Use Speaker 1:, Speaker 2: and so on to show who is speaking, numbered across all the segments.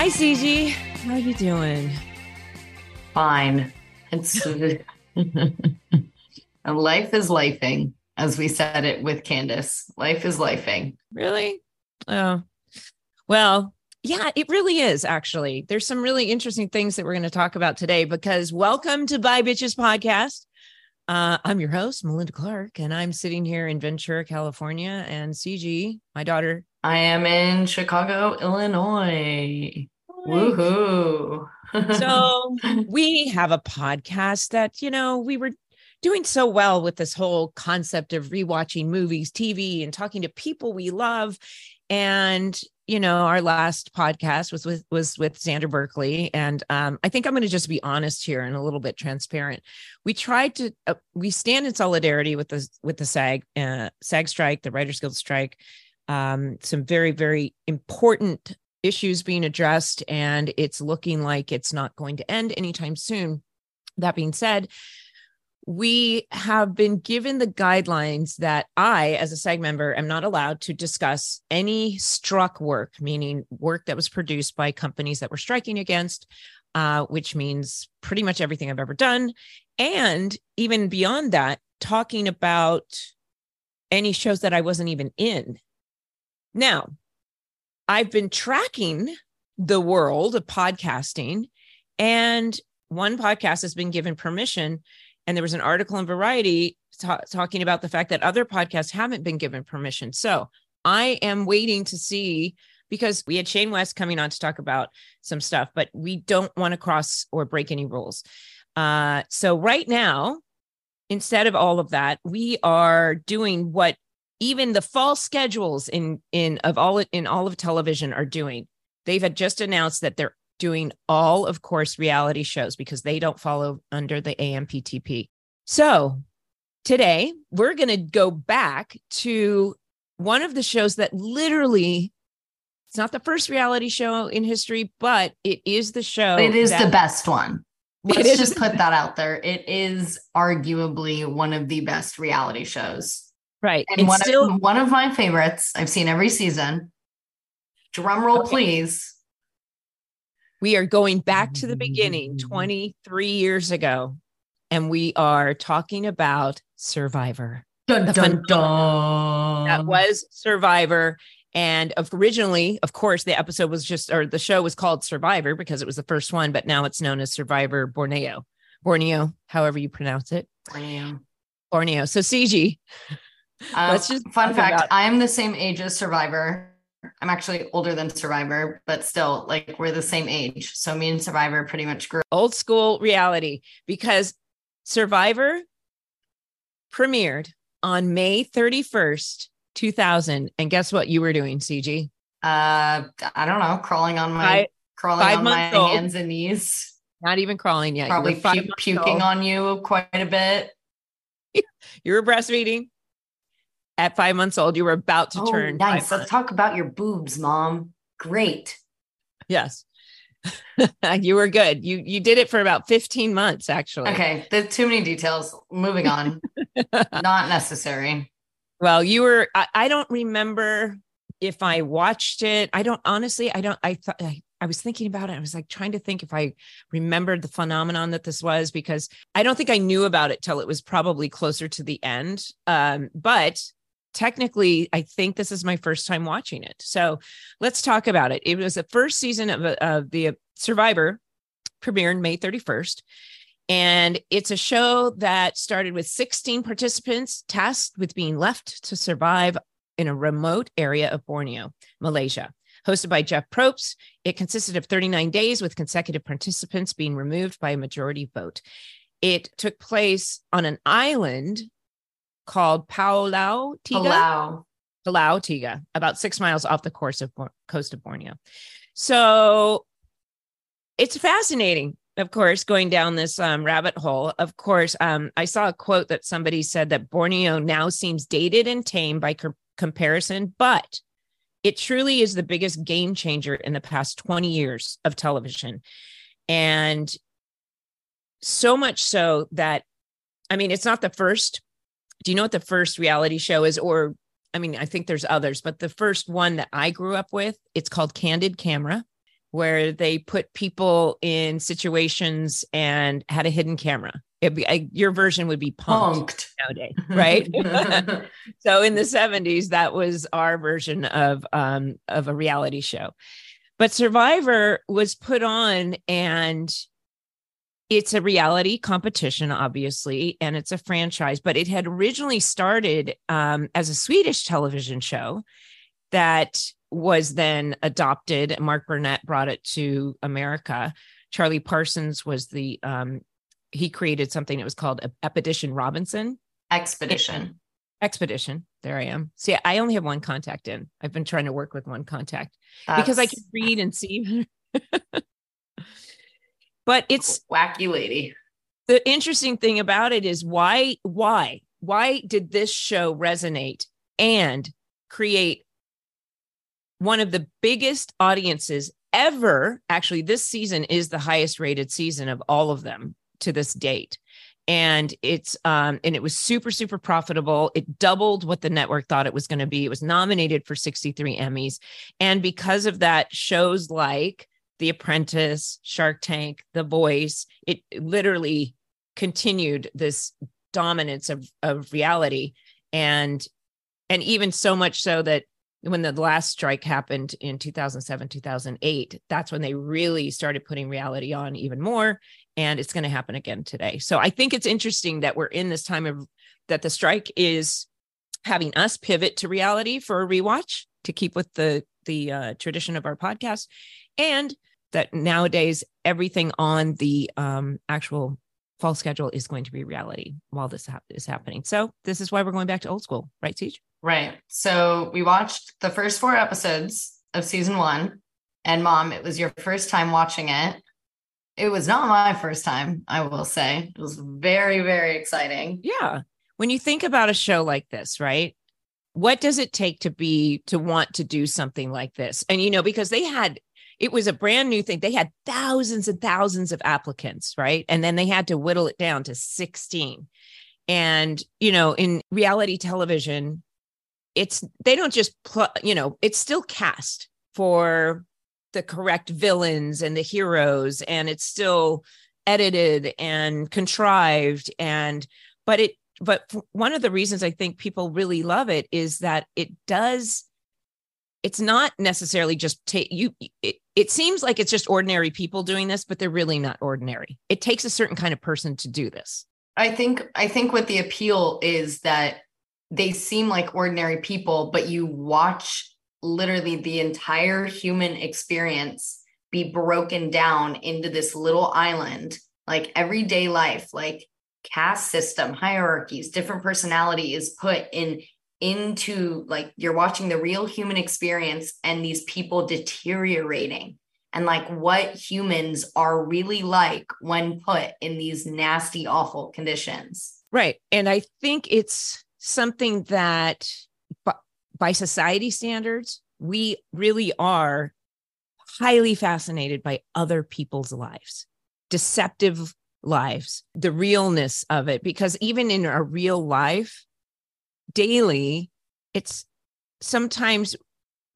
Speaker 1: Hi, CG. How are you doing?
Speaker 2: Fine. It's life is lifing, as we said it with Candace. Life is lifing.
Speaker 1: Really? Oh, well, yeah, it really is actually. There's some really interesting things that we're going to talk about today because welcome to Bye Bitches podcast. Uh, I'm your host, Melinda Clarke, and I'm sitting here in Ventura, California. And CG, my daughter,
Speaker 2: I am in Chicago, Illinois. Woohoo.
Speaker 1: so we have a podcast that, you know, we were doing so well with this whole concept of rewatching movies, TV, and talking to people we love. And you know, our last podcast was with was with Xander Berkeley, and um, I think I'm going to just be honest here and a little bit transparent. We tried to uh, we stand in solidarity with the with the SAG uh, SAG strike, the Writers Guild strike. Um, some very very important issues being addressed, and it's looking like it's not going to end anytime soon. That being said, we have been given the guidelines that I, as a SAG member, am not allowed to discuss any struck work, meaning work that was produced by companies that were striking against, uh, which means pretty much everything I've ever done. And even beyond that, talking about any shows that I wasn't even in. Now, I've been tracking the world of podcasting, and one podcast has been given permission and there was an article in Variety ta- talking about the fact that other podcasts haven't been given permission. So I am waiting to see because we had Shane West coming on to talk about some stuff, but we don't want to cross or break any rules. Uh, so right now, instead of all of that, we are doing what even the fall schedules in in of all in all of television are doing. They've had just announced that they're doing all, of course, reality shows because they don't follow under the AMPTP. So today we're going to go back to one of the shows that literally it's not the first reality show in history, but it is the show.
Speaker 2: It is
Speaker 1: that,
Speaker 2: the best one. Let's just put that out there. It is arguably one of the best reality shows.
Speaker 1: Right.
Speaker 2: And one, still- of, one of my favorites. I've seen every season. Drum roll, okay. please.
Speaker 1: We are going back to the beginning mm. 23 years ago, and we are talking about Survivor.
Speaker 2: Dun, dun, dun.
Speaker 1: That was Survivor. And originally, of course, the episode was just, or the show was called Survivor because it was the first one, but now it's known as Survivor Borneo. Borneo, however you pronounce it.
Speaker 2: Borneo.
Speaker 1: Borneo. So, CG.
Speaker 2: Uh, let's just fun fact about- I'm the same age as Survivor. I'm actually older than Survivor, but still, like we're the same age. So me and Survivor pretty much grew
Speaker 1: old school reality because Survivor premiered on May 31st, 2000. And guess what you were doing, CG?
Speaker 2: Uh, I don't know, crawling on my five, crawling on my old. hands and knees.
Speaker 1: Not even crawling yet.
Speaker 2: Probably pu- puking old. on you quite a bit.
Speaker 1: you were breastfeeding at five months old. You were about to
Speaker 2: oh,
Speaker 1: turn.
Speaker 2: Nice. Let's talk about your boobs, mom. Great.
Speaker 1: Yes. you were good. You you did it for about 15 months, actually.
Speaker 2: Okay. There's too many details. Moving on. Not necessary.
Speaker 1: Well, you were I, I, don't remember if I watched it. I don't honestly, I don't I thought I, I was thinking about it. I was like trying to think if I remembered the phenomenon that this was because I don't think I knew about it till it was probably closer to the end. Um, but technically i think this is my first time watching it. So let's talk about it. It was the first season of, of the survivor premiered may 31st and it's a show that started with 16 participants tasked with being left to survive in a remote area of borneo malaysia. Hosted by jeff probst it consisted of 39 days with consecutive participants being removed by a majority vote. It took place on an island called Palau Tiga.
Speaker 2: Palau.
Speaker 1: Palau Tiga, about six miles off the course of coast of Borneo. So it's fascinating, of course, going down this um, rabbit hole. Of course, um, I saw a quote that somebody said that Borneo now seems dated and tame by co- comparison, but it truly is the biggest game changer in the past 20 years of television. And so much so that, I mean, it's not the first do you know what the first reality show is? Or, I mean, I think there's others, but the first one that I grew up with, it's called Candid Camera. where they put people in situations and had a hidden camera. Be, I, your version would be punked, punked. nowadays, right? so in the 70s, that was our version of um, of a reality show. But Survivor was put on and it's a reality competition, obviously, and it's a franchise, but it had originally started um, as a Swedish television show that was then adopted. Mark Burnett brought it to America. Charlie Parsons was the um, he created something that was called Expedition Robinson.
Speaker 2: Expedition.
Speaker 1: Expedition. There I am. See, I only have one contact in. I've been trying to work with one contact That's... because I can read and see. but it's
Speaker 2: wacky lady.
Speaker 1: The interesting thing about it is why, why, why did this show resonate and create one of the biggest audiences ever? Actually, this season is the highest rated season of all of them to this date and it's um and it was super super profitable it doubled what the network thought it was going to be it was nominated for 63 emmys and because of that shows like the Apprentice, Shark Tank, The Voice. It literally continued this dominance of, of reality. And and even so much so that when the last strike happened in 2007 2008 that's when they really started putting reality on even more and it's going to happen again today so i think it's interesting that we're in this time of that the strike is having us pivot to reality for a rewatch to keep with the the uh, tradition of our podcast and that nowadays everything on the um, actual fall schedule is going to be reality while this ha- is happening. So this is why we're going back to old school, right, CG?
Speaker 2: Right. So we watched the first four episodes of season one, and mom, it was your first time watching it. It was not my first time, I will say. It was very, very exciting.
Speaker 1: Yeah. When you think about a show like this, right? What does it take to be to want to do something like this? And you know, because they had it was a brand new thing. They had thousands and thousands of applicants, right? And then they had to whittle it down to 16. And, you know, in reality television, it's they don't just pl- you know, it's still cast for the correct villains and the heroes and it's still edited and contrived and but it but one of the reasons I think people really love it is that it does it's not necessarily just take you it, it seems like it's just ordinary people doing this but they're really not ordinary. It takes a certain kind of person to do this.
Speaker 2: I think i think what the appeal is that they seem like ordinary people but you watch literally the entire human experience be broken down into this little island like everyday life like caste system hierarchies different personality is put in into like you're watching the real human experience and these people deteriorating. And like what humans are really like when put in these nasty awful conditions.
Speaker 1: Right. And i think it's something that by society standards we really are highly fascinated by other people's lives deceptive lives the realness of it. Because even in our real life daily, it's sometimes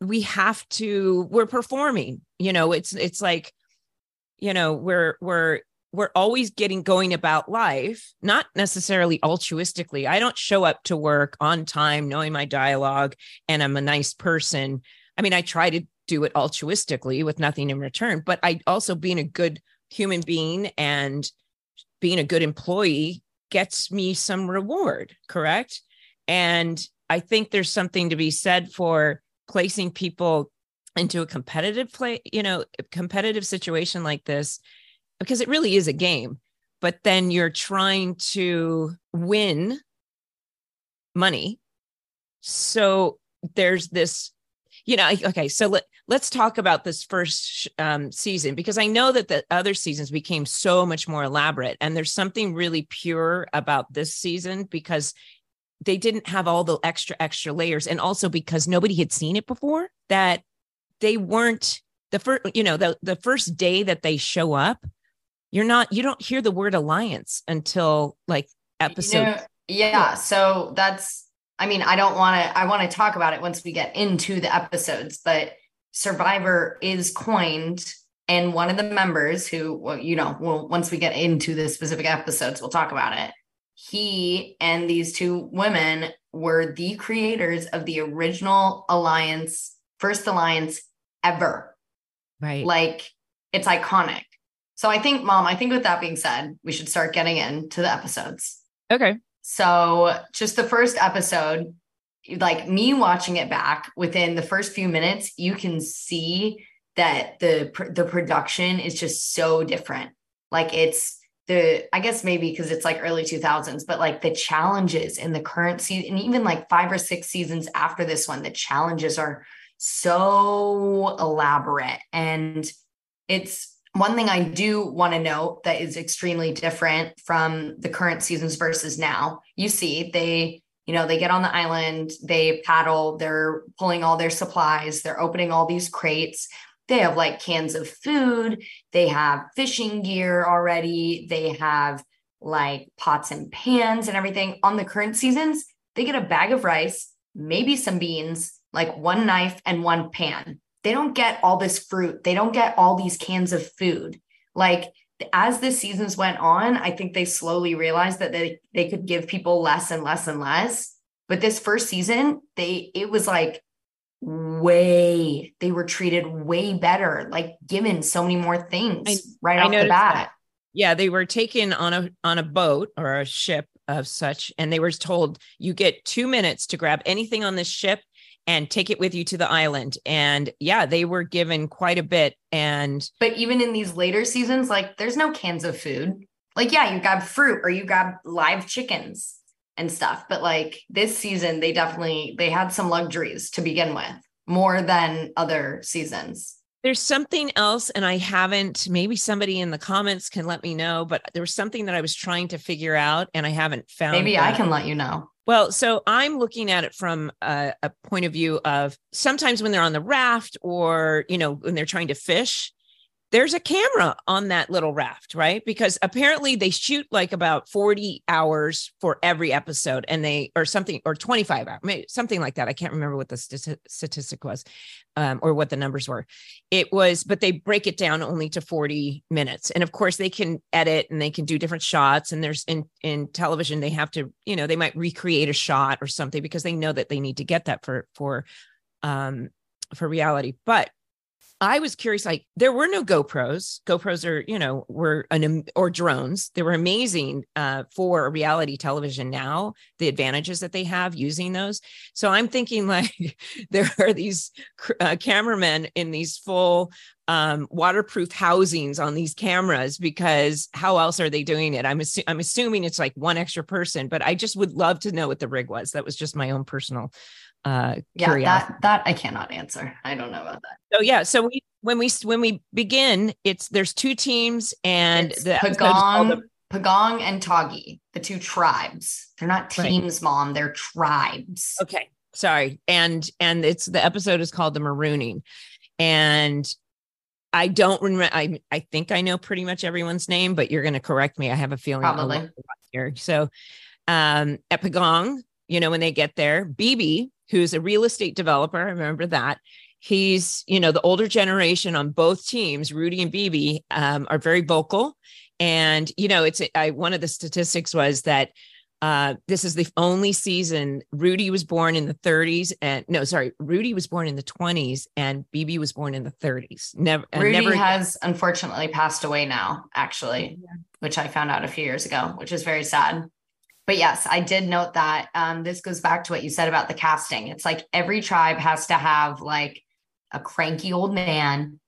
Speaker 1: we have to we're performing you know it's it's like you know we're we're we're always getting going about life not necessarily altruistically. I don't show up to work on time knowing my dialogue and i'm a nice person. I mean i try to do it altruistically with nothing in return but i also being a good human being and being a good employee gets me some reward correct and I think there's something to be said for placing people into a competitive play, you know, competitive situation like this, because it really is a game. But then you're trying to win money. So there's this, you know, okay. So let, let's talk about this first um, season because I know that the other seasons became so much more elaborate. And there's something really pure about this season because they didn't have all the extra extra layers and also because nobody had seen it before that they weren't the first you know the the first day that they show up you're not you don't hear the word alliance until like episode you know,
Speaker 2: yeah so that's i mean i don't want to i want to talk about it once we get into the episodes but survivor is coined And one of the members who, well, you know, well, once we get into the specific episodes, we'll talk about it. He and these two women were the creators of the original alliance, first alliance ever.
Speaker 1: Right.
Speaker 2: Like it's iconic. So I think, mom, I think with that being said, we should start getting into the episodes.
Speaker 1: Okay.
Speaker 2: So just the first episode, like me watching it back within the first few minutes, you can see that the the production is just so different. Like it's the I guess maybe because it's like early 2000s, but like the challenges in the current season, and even like five or six seasons after this one, the challenges are so elaborate. And it's one thing I do want to note that is extremely different from the current seasons versus now. You see, they you know, they get on the island, they paddle, they're pulling all their supplies, they're opening all these crates. They have like cans of food, they have fishing gear already, they have like pots and pans and everything. On the current seasons, they get a bag of rice, maybe some beans, like one knife and one pan. They don't get all this fruit, they don't get all these cans of food. Like as the seasons went on, I think they slowly realized that they, they could give people less and less and less. But this first season, they it was like way they were treated way better, like given so many more things I, right I off the bat. That.
Speaker 1: Yeah, they were taken on a on a boat or a ship of such, and they were told you get two minutes to grab anything on this ship and take it with you to the island. And yeah, they were given quite a bit. And
Speaker 2: but even in these later seasons, like there's no cans of food. Like, yeah, you grab fruit or you grab live chickens and stuff. But like this season, they definitely they had some luxuries to begin with, more than other seasons.
Speaker 1: There's something else, and I haven't, maybe somebody in the comments can let me know, but there was something that I was trying to figure out and I haven't found.
Speaker 2: Maybe that. I can let you know.
Speaker 1: Well, so I'm looking at it from a, a, point of view of sometimes when they're on the raft or, you know, when they're trying to fish, there's a camera on that little raft, right? Because apparently they shoot like about 40 hours for every episode and they, or something, or 25 hours, something like that. I can't remember what the st- statistic was um, or what the numbers were. It was, but they break it down only to 40 minutes. And of course they can edit and they can do different shots. And there's in, in television, they have to, you know, they might recreate a shot or something because they know that they need to get that for, for, um, for reality. But I was curious, like there were no GoPros. GoPros are, you know, were an or drones. They were amazing uh, for reality television now. The advantages that they have using those. So I'm thinking like there are these uh, cameramen in these full um, waterproof housings on these cameras because how else are they doing it? I'm assu- I'm assuming it's like one extra person, but I just would love to know what the rig was. That was just my own personal uh
Speaker 2: yeah curiosity. that that i cannot answer. I don't know about that.
Speaker 1: So yeah so we when we when we begin it's there's two teams and
Speaker 2: it's the pagong the- pagong and tagi the two tribes. They're not teams right. mom they're tribes.
Speaker 1: Okay sorry. And and it's the episode is called the marooning. And i don't remember i i think i know pretty much everyone's name but you're going to correct me. I have a feeling
Speaker 2: probably.
Speaker 1: here. So um at pagong you know when they get there bb who's a real estate developer. I remember that. He's, you know, the older generation on both teams, Rudy and BB, um, are very vocal. And, you know, it's I, one of the statistics was that uh, this is the only season Rudy was born in the 30s and no, sorry, Rudy was born in the 20s and BB was born in the 30s. Never,
Speaker 2: Rudy
Speaker 1: never
Speaker 2: has unfortunately passed away now, actually, yeah. which I found out a few years ago, which is very sad but yes, I did note that um, this goes back to what you said about the casting. It's like every tribe has to have like a cranky old man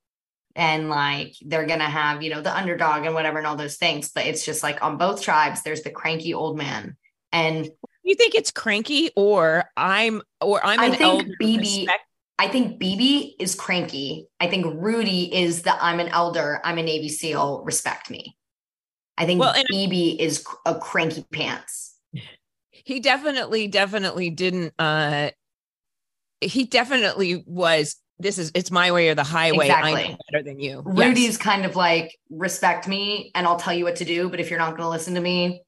Speaker 2: and like they're gonna have you know the underdog and whatever and all those things. But it's just like on both tribes there's the cranky old man. And
Speaker 1: you think it's cranky or i'm or i'm
Speaker 2: i think bb i think bb is cranky. I think rudy is the i'm an elder i'm a navy seal respect me I think well, BB is a cranky pants.
Speaker 1: He definitely, definitely didn't. uh He definitely was. This is it's my way or the highway. Exactly. I know better than you.
Speaker 2: Rudy's yes. kind of like respect me, and I'll tell you what to do. But if you're not going to listen to me,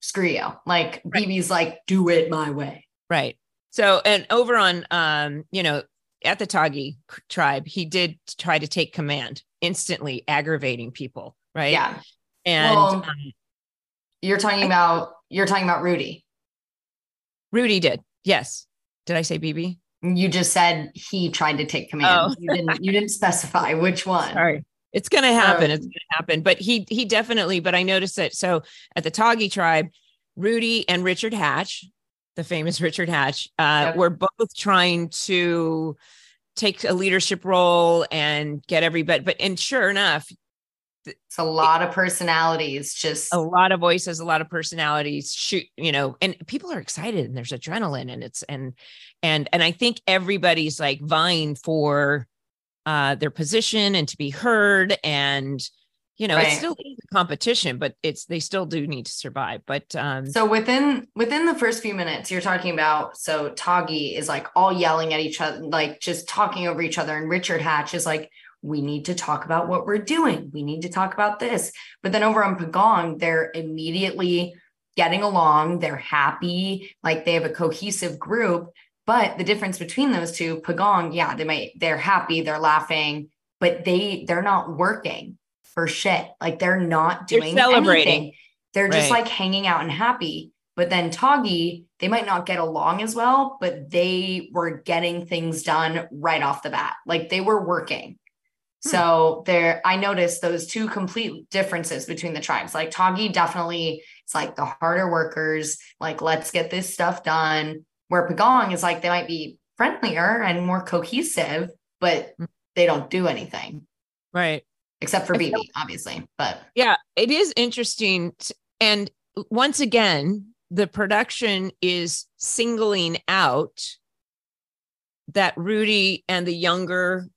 Speaker 2: screw you. Like right. BB's like, do it my way.
Speaker 1: Right. So, and over on, um, you know, at the Tagi tribe, he did try to take command instantly aggravating people, right?
Speaker 2: Yeah.
Speaker 1: And
Speaker 2: Well,
Speaker 1: um,
Speaker 2: You're talking about you're talking about Rudy.
Speaker 1: Rudy did. Yes. Did I say BB?
Speaker 2: You just said he tried to take command.
Speaker 1: Oh.
Speaker 2: You didn't you didn't specify which one.
Speaker 1: Sorry. It's gonna happen.
Speaker 2: Oh.
Speaker 1: It's gonna happen. But he he definitely, but I noticed that so at the Tagi tribe, Rudy and Richard Hatch, the famous Richard Hatch, uh,
Speaker 2: Yep.
Speaker 1: were both trying to take a leadership role and get everybody. But and sure enough,
Speaker 2: It's a lot of personalities just
Speaker 1: a lot of voices, a lot of personalities shoot, you know, and people are excited and there's adrenaline and it's and and and I think everybody's like vying for uh their position and to be heard and you know,
Speaker 2: Right.
Speaker 1: it's still a competition, but it's they still do need to survive. But um
Speaker 2: So within within the first few minutes, you're talking about so Tagi is like all yelling at each other, like just talking over each other, and Richard Hatch is like, "We need to talk about what we're doing. We need to talk about this." But then over on Pagong, they're immediately getting along. They're happy, like they have a cohesive group. But the difference between those two, Pagong, yeah, they might they're happy, they're laughing, but they they're not working for shit. Like they're not
Speaker 1: They're
Speaker 2: doing
Speaker 1: celebrating.
Speaker 2: anything. They're just
Speaker 1: Right.
Speaker 2: like hanging out and happy. But then Tagi, they might not get along as well, but they were getting things done right off the bat. Like they were working.
Speaker 1: Hmm.
Speaker 2: So there, I noticed those two complete differences between the tribes. Like Tagi definitely, it's like the harder workers, like let's get this stuff done. Where Pagong is like they might be friendlier and more cohesive, but
Speaker 1: Hmm.
Speaker 2: they don't do anything
Speaker 1: right.
Speaker 2: except for BB, obviously. But
Speaker 1: Yeah, it is interesting. And once again, the production is singling out that Rudy and the younger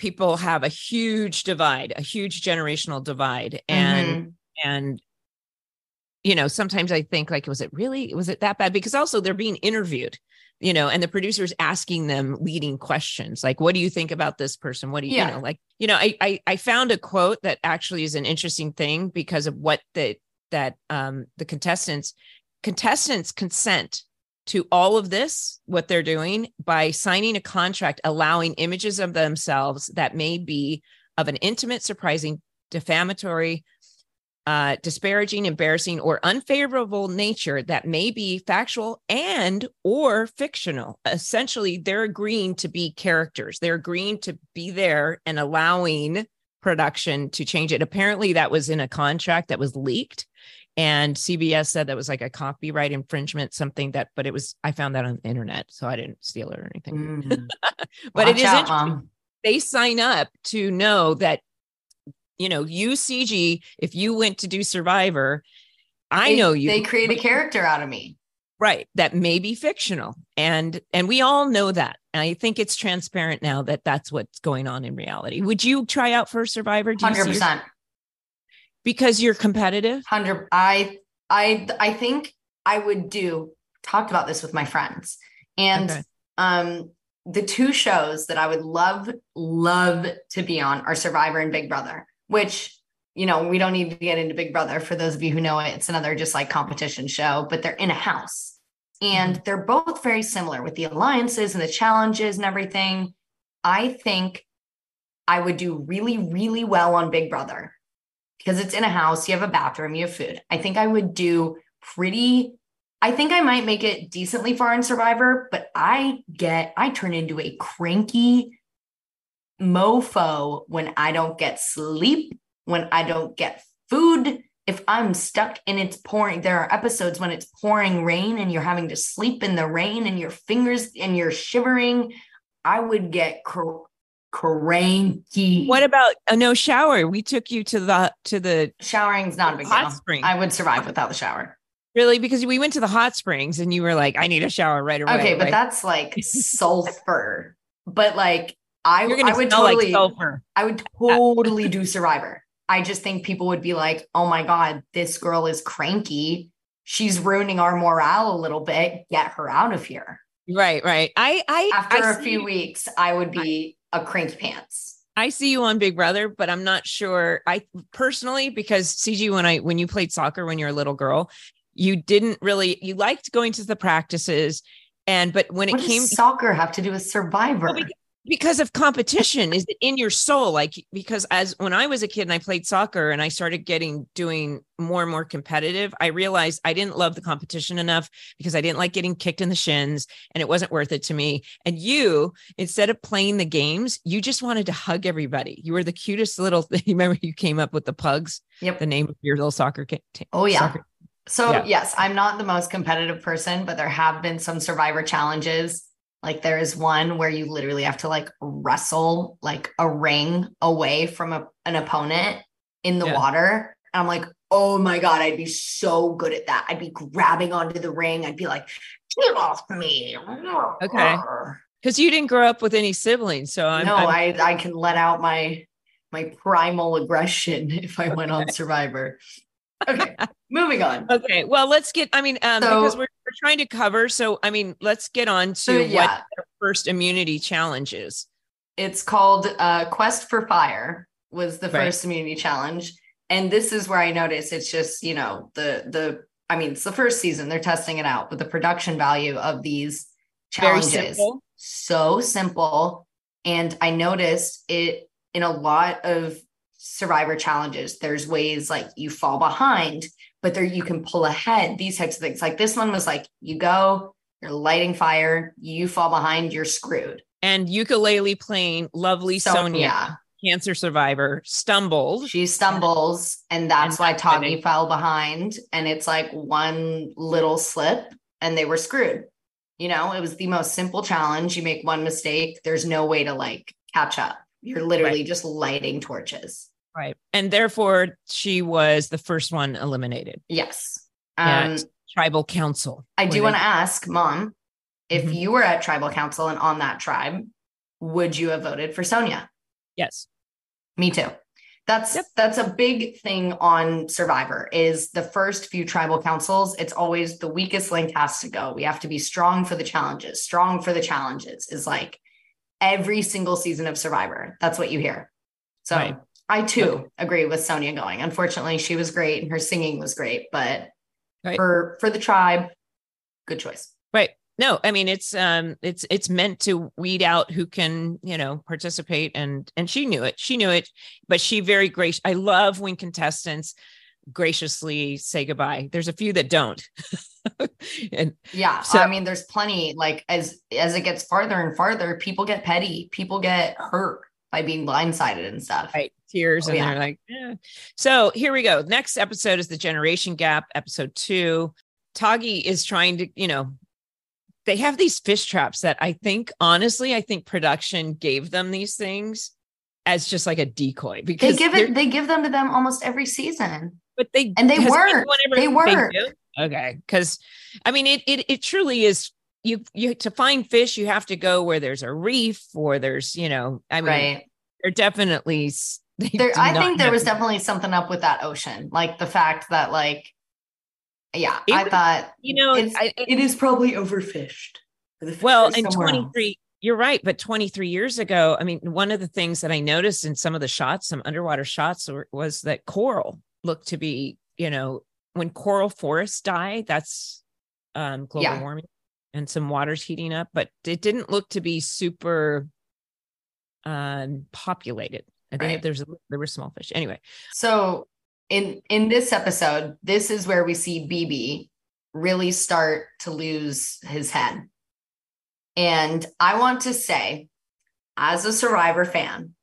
Speaker 1: people have a huge divide, a huge generational divide. And
Speaker 2: Mhm.
Speaker 1: and you know, sometimes I think like, was it really was it that bad? Because also they're being interviewed, you know, and the producers asking them leading questions like, what do you think about this person? What do you,
Speaker 2: Yeah.
Speaker 1: you know, like, you know, I, I I found a quote that actually is an interesting thing because of what the that um the contestants contestants consent to all of this what they're doing by signing a contract allowing images of themselves that may be of an intimate surprising defamatory uh, disparaging, embarrassing, or unfavorable nature that may be factual and or fictional. Essentially, they're agreeing to be characters. They're agreeing to be there and allowing production to change it. Apparently, that was in a contract that was leaked. And CBS said that was like a copyright infringement, something that, but it was, I found that on the internet. So I didn't steal it or anything.
Speaker 2: Mm.
Speaker 1: But it
Speaker 2: Watch
Speaker 1: is
Speaker 2: out,
Speaker 1: interesting
Speaker 2: Mom.
Speaker 1: they sign up to know that you know UCG. if you went to do survivor i
Speaker 2: They-
Speaker 1: know you
Speaker 2: They create a character out of me.
Speaker 1: right that may be fictional and and we all know that and i think it's transparent now that that's what's going on in reality would you try out for survivor Do you see
Speaker 2: Hundred percent.
Speaker 1: Because you're competitive
Speaker 2: Hundred. I I I think I would do. Talked about this with my friends, and
Speaker 1: Okay.
Speaker 2: um, the two shows that I would love love to be on are Survivor and Big Brother. Which you know we don't need to get into Big Brother for those of you who know it. It's another just like competition show, but they're in a house, and
Speaker 1: Mm-hmm.
Speaker 2: they're both very similar with the alliances and the challenges and everything. I think I would do really really well on Big Brother because it's in a house, you have a bathroom, you have food. I think I would do pretty. I think I might make it decently far in Survivor, but I get, I turn into a cranky mofo when I don't get sleep, when I don't get food. If I'm stuck and it's pouring, there are episodes when it's pouring rain and you're having to sleep in the rain and your fingers and you're shivering. I would get cranky.
Speaker 1: what about a no shower we took you to the to the
Speaker 2: Showering's not a big
Speaker 1: Hot
Speaker 2: deal.
Speaker 1: spring.
Speaker 2: I would survive without the shower.
Speaker 1: really because we went to the hot springs and you were like i need a shower right away
Speaker 2: Okay, but
Speaker 1: like,
Speaker 2: that's like sulfur. But like I, I would totally,
Speaker 1: like sulfur
Speaker 2: I would totally do Survivor. I just think people would be like, "Oh my god, this girl is cranky. She's ruining our morale a little bit. Get her out of here."
Speaker 1: right right i i
Speaker 2: After
Speaker 1: I
Speaker 2: a
Speaker 1: see
Speaker 2: few weeks, I would be a cranked pants.
Speaker 1: I see you on Big Brother, but I'm not sure. I personally, because CG, when I when you played soccer when you were a little girl, you didn't really you liked going to the practices, and but when it came
Speaker 2: soccer have to do with Survivor?
Speaker 1: Well, because of competition is it in your soul like because as when i was a kid and i played soccer and i started getting doing more and more competitive i realized i didn't love the competition enough because i didn't like getting kicked in the shins and it wasn't worth it to me and you instead of playing the games you just wanted to hug everybody you were the cutest little thing remember you came up with the pugs
Speaker 2: Yep.
Speaker 1: the name of your little soccer team
Speaker 2: Oh yeah.
Speaker 1: soccer-
Speaker 2: So
Speaker 1: Yeah.
Speaker 2: yes, I'm not the most competitive person, but there have been some survivor challenges. Like there is one where you literally have to like wrestle like a ring away from a, an opponent in the
Speaker 1: Yeah.
Speaker 2: water. And I'm like, oh my God, I'd be so good at that. I'd be grabbing onto the ring. I'd be like, get off me.
Speaker 1: Okay. because you didn't grow up with any siblings so i'm,
Speaker 2: no,
Speaker 1: I'm-
Speaker 2: I I can let out my my primal aggression if I went on Survivor. Okay, moving on.
Speaker 1: Okay, well, let's get. I mean, um,
Speaker 2: So-
Speaker 1: because we're, we're trying to cover. So, I mean, let's get on to
Speaker 2: So
Speaker 1: what
Speaker 2: yeah,
Speaker 1: the first immunity challenge is.
Speaker 2: it's called uh, Quest for Fire was the
Speaker 1: Right.
Speaker 2: first immunity challenge, and this is where I notice it's just you know the the I mean it's the first season they're testing it out, but the production value of these challenges
Speaker 1: simple.
Speaker 2: so simple, and I noticed it in a lot of survivor challenges. There's ways like you fall behind but there you can pull ahead. These types of things. Like this one was like you go you're lighting fire you fall behind you're screwed.
Speaker 1: And ukulele playing lovely
Speaker 2: So,
Speaker 1: Sonja,
Speaker 2: yeah.
Speaker 1: cancer survivor, stumbled.
Speaker 2: she stumbles and that's
Speaker 1: And
Speaker 2: why tommy
Speaker 1: winning.
Speaker 2: fell behind and it's like one little slip and they were screwed. You know it was the most simple challenge. You make one mistake there's no way to like catch up. You're literally just lighting torches
Speaker 1: Right. And therefore, she was the first one eliminated.
Speaker 2: yes um
Speaker 1: Tribal council.
Speaker 2: I do want to ask, Mom, if
Speaker 1: Mhm.
Speaker 2: you were at tribal council and on that tribe, would you have voted for Sonja?
Speaker 1: Yes.
Speaker 2: Me too. That's
Speaker 1: Yep.
Speaker 2: that's a big thing on Survivor is the first few tribal councils, it's always the weakest link has to go. We have to be strong for the challenges. Strong for the challenges is like every single season of Survivor. That's what you hear. So
Speaker 1: Right.
Speaker 2: I too
Speaker 1: Okay.
Speaker 2: agree with Sonja going. Unfortunately, she was great and her singing was great, but
Speaker 1: Right.
Speaker 2: for for the tribe, good choice.
Speaker 1: Right. No, I mean it's um it's it's meant to weed out who can, you know, participate and and she knew it. She knew it, but she very gracious. I love when contestants graciously say goodbye. There's a few that don't. and
Speaker 2: Yeah,
Speaker 1: So-
Speaker 2: I mean, there's plenty. Like as as it gets farther and farther, people get petty. People get hurt by being blindsided and stuff.
Speaker 1: right tears
Speaker 2: Oh,
Speaker 1: and
Speaker 2: yeah.
Speaker 1: they're like eh. so here we go next episode is the generation gap episode two tagi is trying to you know they have these fish traps that i think honestly i think production gave them these things as just like a decoy because they're-
Speaker 2: it. They give them to them almost every season.
Speaker 1: but they
Speaker 2: and they work. They work.
Speaker 1: okay because i mean it, it it truly is you you to find fish you have to go where there's a reef or there's you know i mean
Speaker 2: right.
Speaker 1: they're definitely they
Speaker 2: There, I think there
Speaker 1: have-
Speaker 2: was definitely something up with that ocean, like the fact that, like, yeah,
Speaker 1: It
Speaker 2: I
Speaker 1: was-
Speaker 2: thought
Speaker 1: you know
Speaker 2: it's,
Speaker 1: I,
Speaker 2: it is probably overfished.
Speaker 1: Well,
Speaker 2: are
Speaker 1: in 23, you're right. But 23 years ago, I mean, one of the things that I noticed in some of the shots, some underwater shots, were, was that coral looked to be, you know, when coral forests die, that's um, global
Speaker 2: Yeah.
Speaker 1: warming and some water's heating up, but it didn't look to be super um, populated. I think
Speaker 2: Right.
Speaker 1: there's there were small fish. Anyway,
Speaker 2: So in in this episode, this is where we see BB really start to lose his head. And I want to say, as a survivor fan,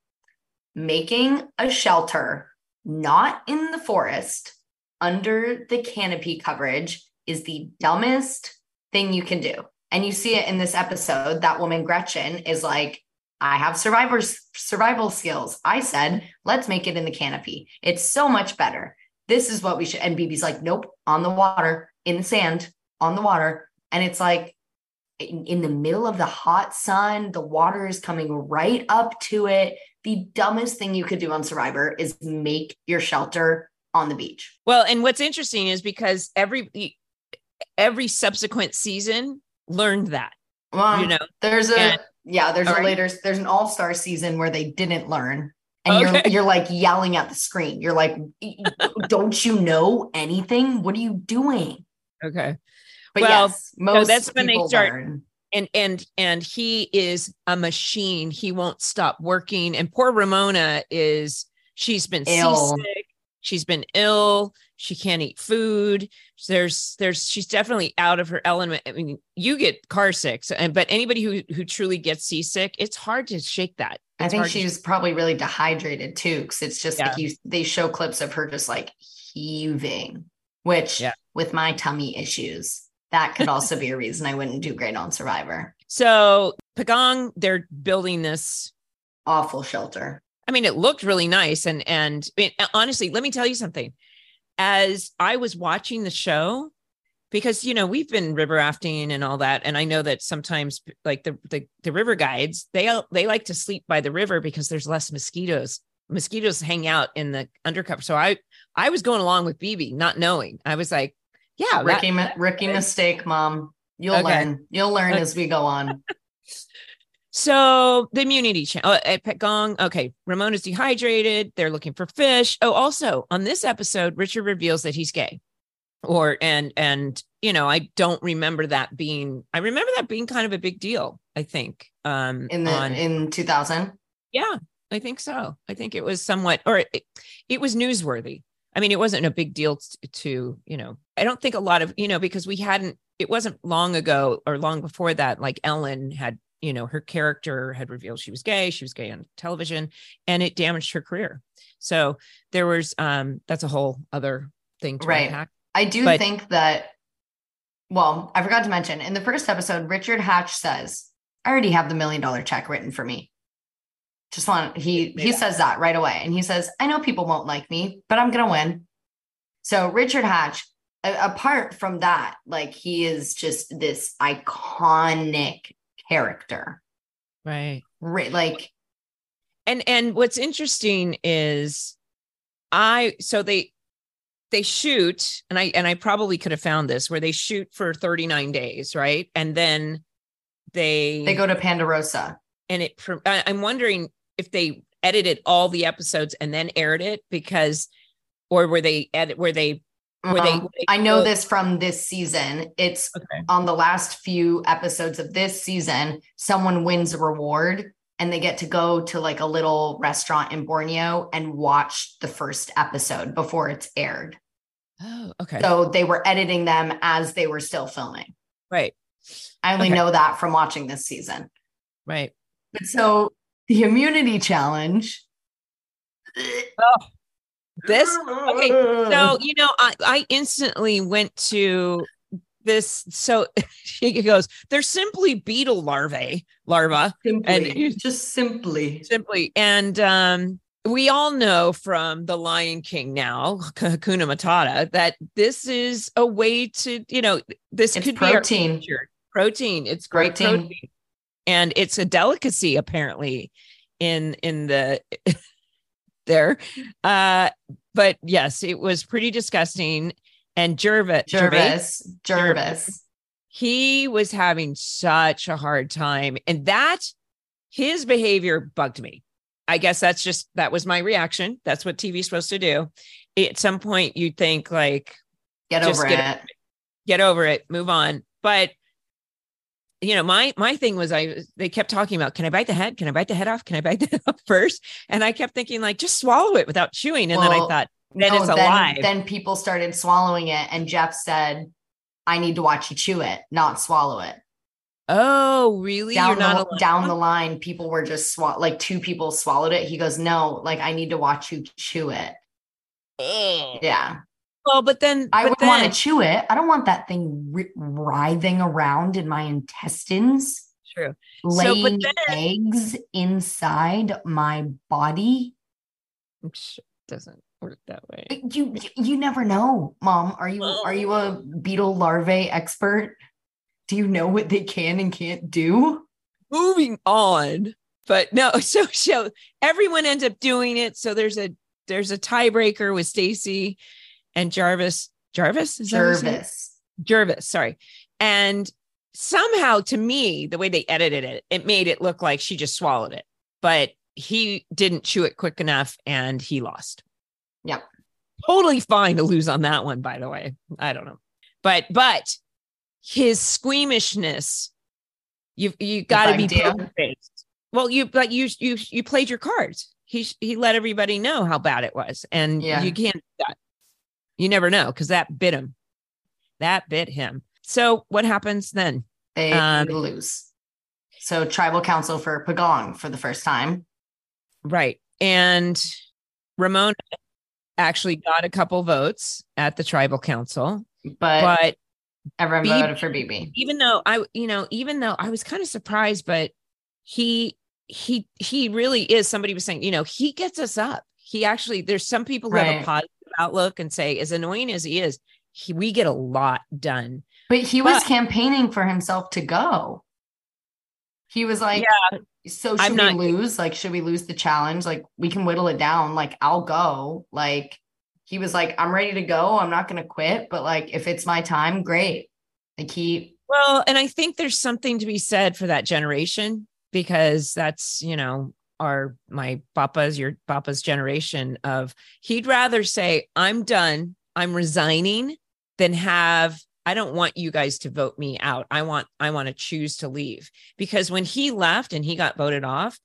Speaker 2: making a shelter not in the forest under the canopy coverage is the dumbest thing you can do. And you see it in this episode. That woman, Gretchen, is like, I have survivors survival skills. I said, let's make it in the canopy. It's so much better. This is what we should. And BB's like, nope, on the water, in the sand, on the water. And it's like in, in the middle of the hot sun, the water is coming right up to it. The dumbest thing you could do on Survivor is make your shelter on the beach.
Speaker 1: well, and what's interesting is because every every subsequent season learned that,
Speaker 2: Well,
Speaker 1: you know,
Speaker 2: there's a
Speaker 1: and-
Speaker 2: yeah, there's
Speaker 1: All
Speaker 2: a
Speaker 1: right.
Speaker 2: later there's an all-star season where they didn't learn. And you're you're like yelling at the screen. You're like, don't you know anything? What are you doing?
Speaker 1: okay.
Speaker 2: But
Speaker 1: Well,
Speaker 2: yes, most
Speaker 1: that's when they start-
Speaker 2: learn.
Speaker 1: and and and he is a machine he won't stop working and poor ramona is she's been
Speaker 2: Ill.
Speaker 1: seasick she's been ill she can't eat food there's there's she's definitely out of her element i mean you get car sick and but anybody who who truly gets seasick it's hard to shake that
Speaker 2: I think
Speaker 1: hard to
Speaker 2: she's probably really dehydrated too, because it's just like you. They show clips of her just like heaving, which
Speaker 1: Yeah.
Speaker 2: with my tummy issues, that could also be a reason I wouldn't do great on Survivor.
Speaker 1: So Pagong, they're building this.
Speaker 2: Awful shelter.
Speaker 1: I mean, it looked really nice, and and I mean, honestly, let me tell you something. As I was watching the show, because you know we've been river rafting and all that, and I know that sometimes like the the, the river guides they they like to sleep by the river because there's less mosquitoes. Mosquitoes hang out in the undercover. So I I was going along with BB, not knowing. I was like, yeah, that-
Speaker 2: Ricky, mistake, mom. You'll
Speaker 1: Okay.
Speaker 2: learn. You'll learn as we go on.
Speaker 1: So the immunity channel uh, at Pagong. Okay, Ramona's dehydrated. They're looking for fish. Oh, also on this episode, Richard reveals that he's gay. Or and and you know, I don't remember that being. I remember that being kind of a big deal. I think. Um,
Speaker 2: In the
Speaker 1: on
Speaker 2: in 2000.
Speaker 1: yeah, I think so. I think it was somewhat, or it, it was newsworthy. I mean, it wasn't a big deal to, to, you know, I don't think a lot of, you know, because we hadn't, it wasn't long ago or long before that, like Ellen had, you know, her character had revealed she was gay, she was gay on television, and it damaged her career. So there was, um, that's a whole other thing to
Speaker 2: Right.
Speaker 1: unpack.
Speaker 2: I do
Speaker 1: But-
Speaker 2: think that, well, I forgot to mention in the first episode, Richard Hatch says, I already have the million dollar check written for me. Just want he he
Speaker 1: Yeah.
Speaker 2: says that right away. And he says, I know people won't like me, but I'm gonna win. So Richard Hatch, apart from that, like he is just this iconic character.
Speaker 1: Right.
Speaker 2: Right. Like
Speaker 1: and and what's interesting is i so they they shoot and i and i probably could have found this where they shoot for 39 days right and then they
Speaker 2: they go to Ponderosa.
Speaker 1: and it i'm wondering if they edited all the episodes and then aired it because or were they edit were they were they,
Speaker 2: Um,
Speaker 1: they
Speaker 2: I know this from this season. It's
Speaker 1: okay
Speaker 2: on the last few episodes of this season, someone wins a reward and they get to go to like a little restaurant in Borneo and watch the first episode before it's aired.
Speaker 1: oh okay
Speaker 2: So they were editing them as they were still filming.
Speaker 1: right
Speaker 2: I only
Speaker 1: Okay.
Speaker 2: know that from watching this season.
Speaker 1: right
Speaker 2: But so the immunity challenge.
Speaker 1: This okay so you know i i instantly went to this so she goes they're simply beetle larvae larva
Speaker 2: simply,
Speaker 1: and-
Speaker 2: just simply.
Speaker 1: simply and um we all know from the lion king now hakuna matata that this is a way to you know this
Speaker 2: It's
Speaker 1: could be
Speaker 2: protein.
Speaker 1: future. protein it's great
Speaker 2: Protein.
Speaker 1: protein. and it's a delicacy apparently in in the there uh but yes it was pretty disgusting and Gervase,
Speaker 2: Gervase. Gervase.
Speaker 1: he was having such a hard time and that his behavior bugged me i guess that's just that was my reaction that's what tv's supposed to do at some point you think like
Speaker 2: Get over
Speaker 1: get
Speaker 2: it.
Speaker 1: get over it move on but you know my my thing was i they kept talking about can i bite the head can i bite the head off can i bite the head off first and i kept thinking like just swallow it without chewing and then i thought then
Speaker 2: No,
Speaker 1: it's alive
Speaker 2: Then people started swallowing it, and Jeff said, "I need to watch you chew it, not swallow it."
Speaker 1: oh really
Speaker 2: Down
Speaker 1: you're
Speaker 2: the down the line, people were just swa- like two people swallowed it. He goes, "No, like I need to watch you chew it."
Speaker 1: Ugh.
Speaker 2: Yeah,
Speaker 1: well but then
Speaker 2: I
Speaker 1: but
Speaker 2: would want to chew it. I don't want that thing ri- writhing around in my intestines,
Speaker 1: true So,
Speaker 2: laying
Speaker 1: then-
Speaker 2: eggs inside my body.
Speaker 1: Doesn't work that way.
Speaker 2: You you never know, mom. Are you are you a beetle larvae expert? Do you know what they can and can't do?
Speaker 1: Moving on, but no. So so everyone ends up doing it. So there's a there's a tiebreaker with Stacy and Jarvis. Jarvis is that what his name?
Speaker 2: Gervase.
Speaker 1: Gervase. Sorry, and somehow to me the way they edited it, it made it look like she just swallowed it, but he didn't chew it quick enough and he lost.
Speaker 2: Yep.
Speaker 1: Totally fine to lose on that one, by the way. I don't know. But but his squeamishness you've you got to be poker faced. Well, you but you you you played your cards. He he let everybody know how bad it was, and
Speaker 2: Yeah.
Speaker 1: you can't do that. You never know because that bit him. That bit him. So what happens then?
Speaker 2: They
Speaker 1: Um,
Speaker 2: lose. So tribal council for Pagong for the first time.
Speaker 1: Right. And Ramona actually got a couple votes at the tribal council,
Speaker 2: But,
Speaker 1: but
Speaker 2: everyone
Speaker 1: BB
Speaker 2: voted for BB.
Speaker 1: even though I, you know, even though I was kind of surprised, but he, he, he really is somebody was saying, you know, he gets us up. He actually, there's some people who have
Speaker 2: Right.
Speaker 1: a positive outlook and say, as annoying as he is, he, we get a lot done.
Speaker 2: But he was campaigning for himself to go. He was like, yeah, so should
Speaker 1: I'm
Speaker 2: we
Speaker 1: not-
Speaker 2: lose? Like, should we lose the challenge? Like, we can whittle it down. Like, I'll go. Like, he was like, I'm ready to go. I'm not going to quit. But like, if it's my time, great. Like, he,
Speaker 1: Well, and I think there's something to be said for that generation because that's, you know, our my papa's your papa's generation of he'd rather say, I'm done, I'm resigning, than have I don't want you guys to vote me out. I want I want to choose to leave. Because when he left and he got voted off,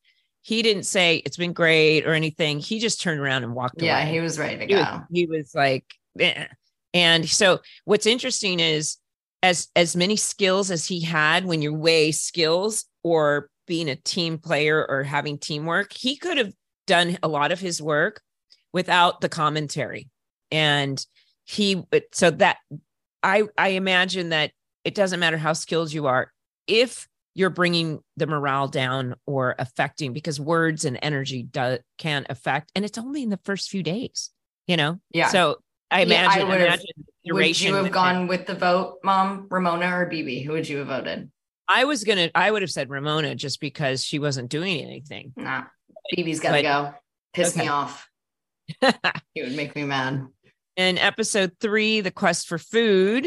Speaker 1: he didn't say it's been great or anything. He just turned around and walked away.
Speaker 2: yeah, he was ready to
Speaker 1: he
Speaker 2: go.
Speaker 1: was, he was like "Eh." and so what's interesting is as as many skills as he had when you weigh skills or being a team player or having teamwork he could have done a lot of his work without the commentary and he so that i i imagine that it doesn't matter how skilled you are if you're bringing the morale down or affecting because words and energy do, can affect and it's only in the first few days you know
Speaker 2: Yeah.
Speaker 1: so i
Speaker 2: Yeah, I
Speaker 1: imagine
Speaker 2: would've-
Speaker 1: imagine the
Speaker 2: Would you have gone with the vote, mom, Ramona or BB? Who would you have voted?
Speaker 1: I was gonna i would have said ramona just because she wasn't doing anything
Speaker 2: Nah, BB's got to
Speaker 1: But-
Speaker 2: go. Piss me off. It would make me mad.
Speaker 1: in episode three the quest for food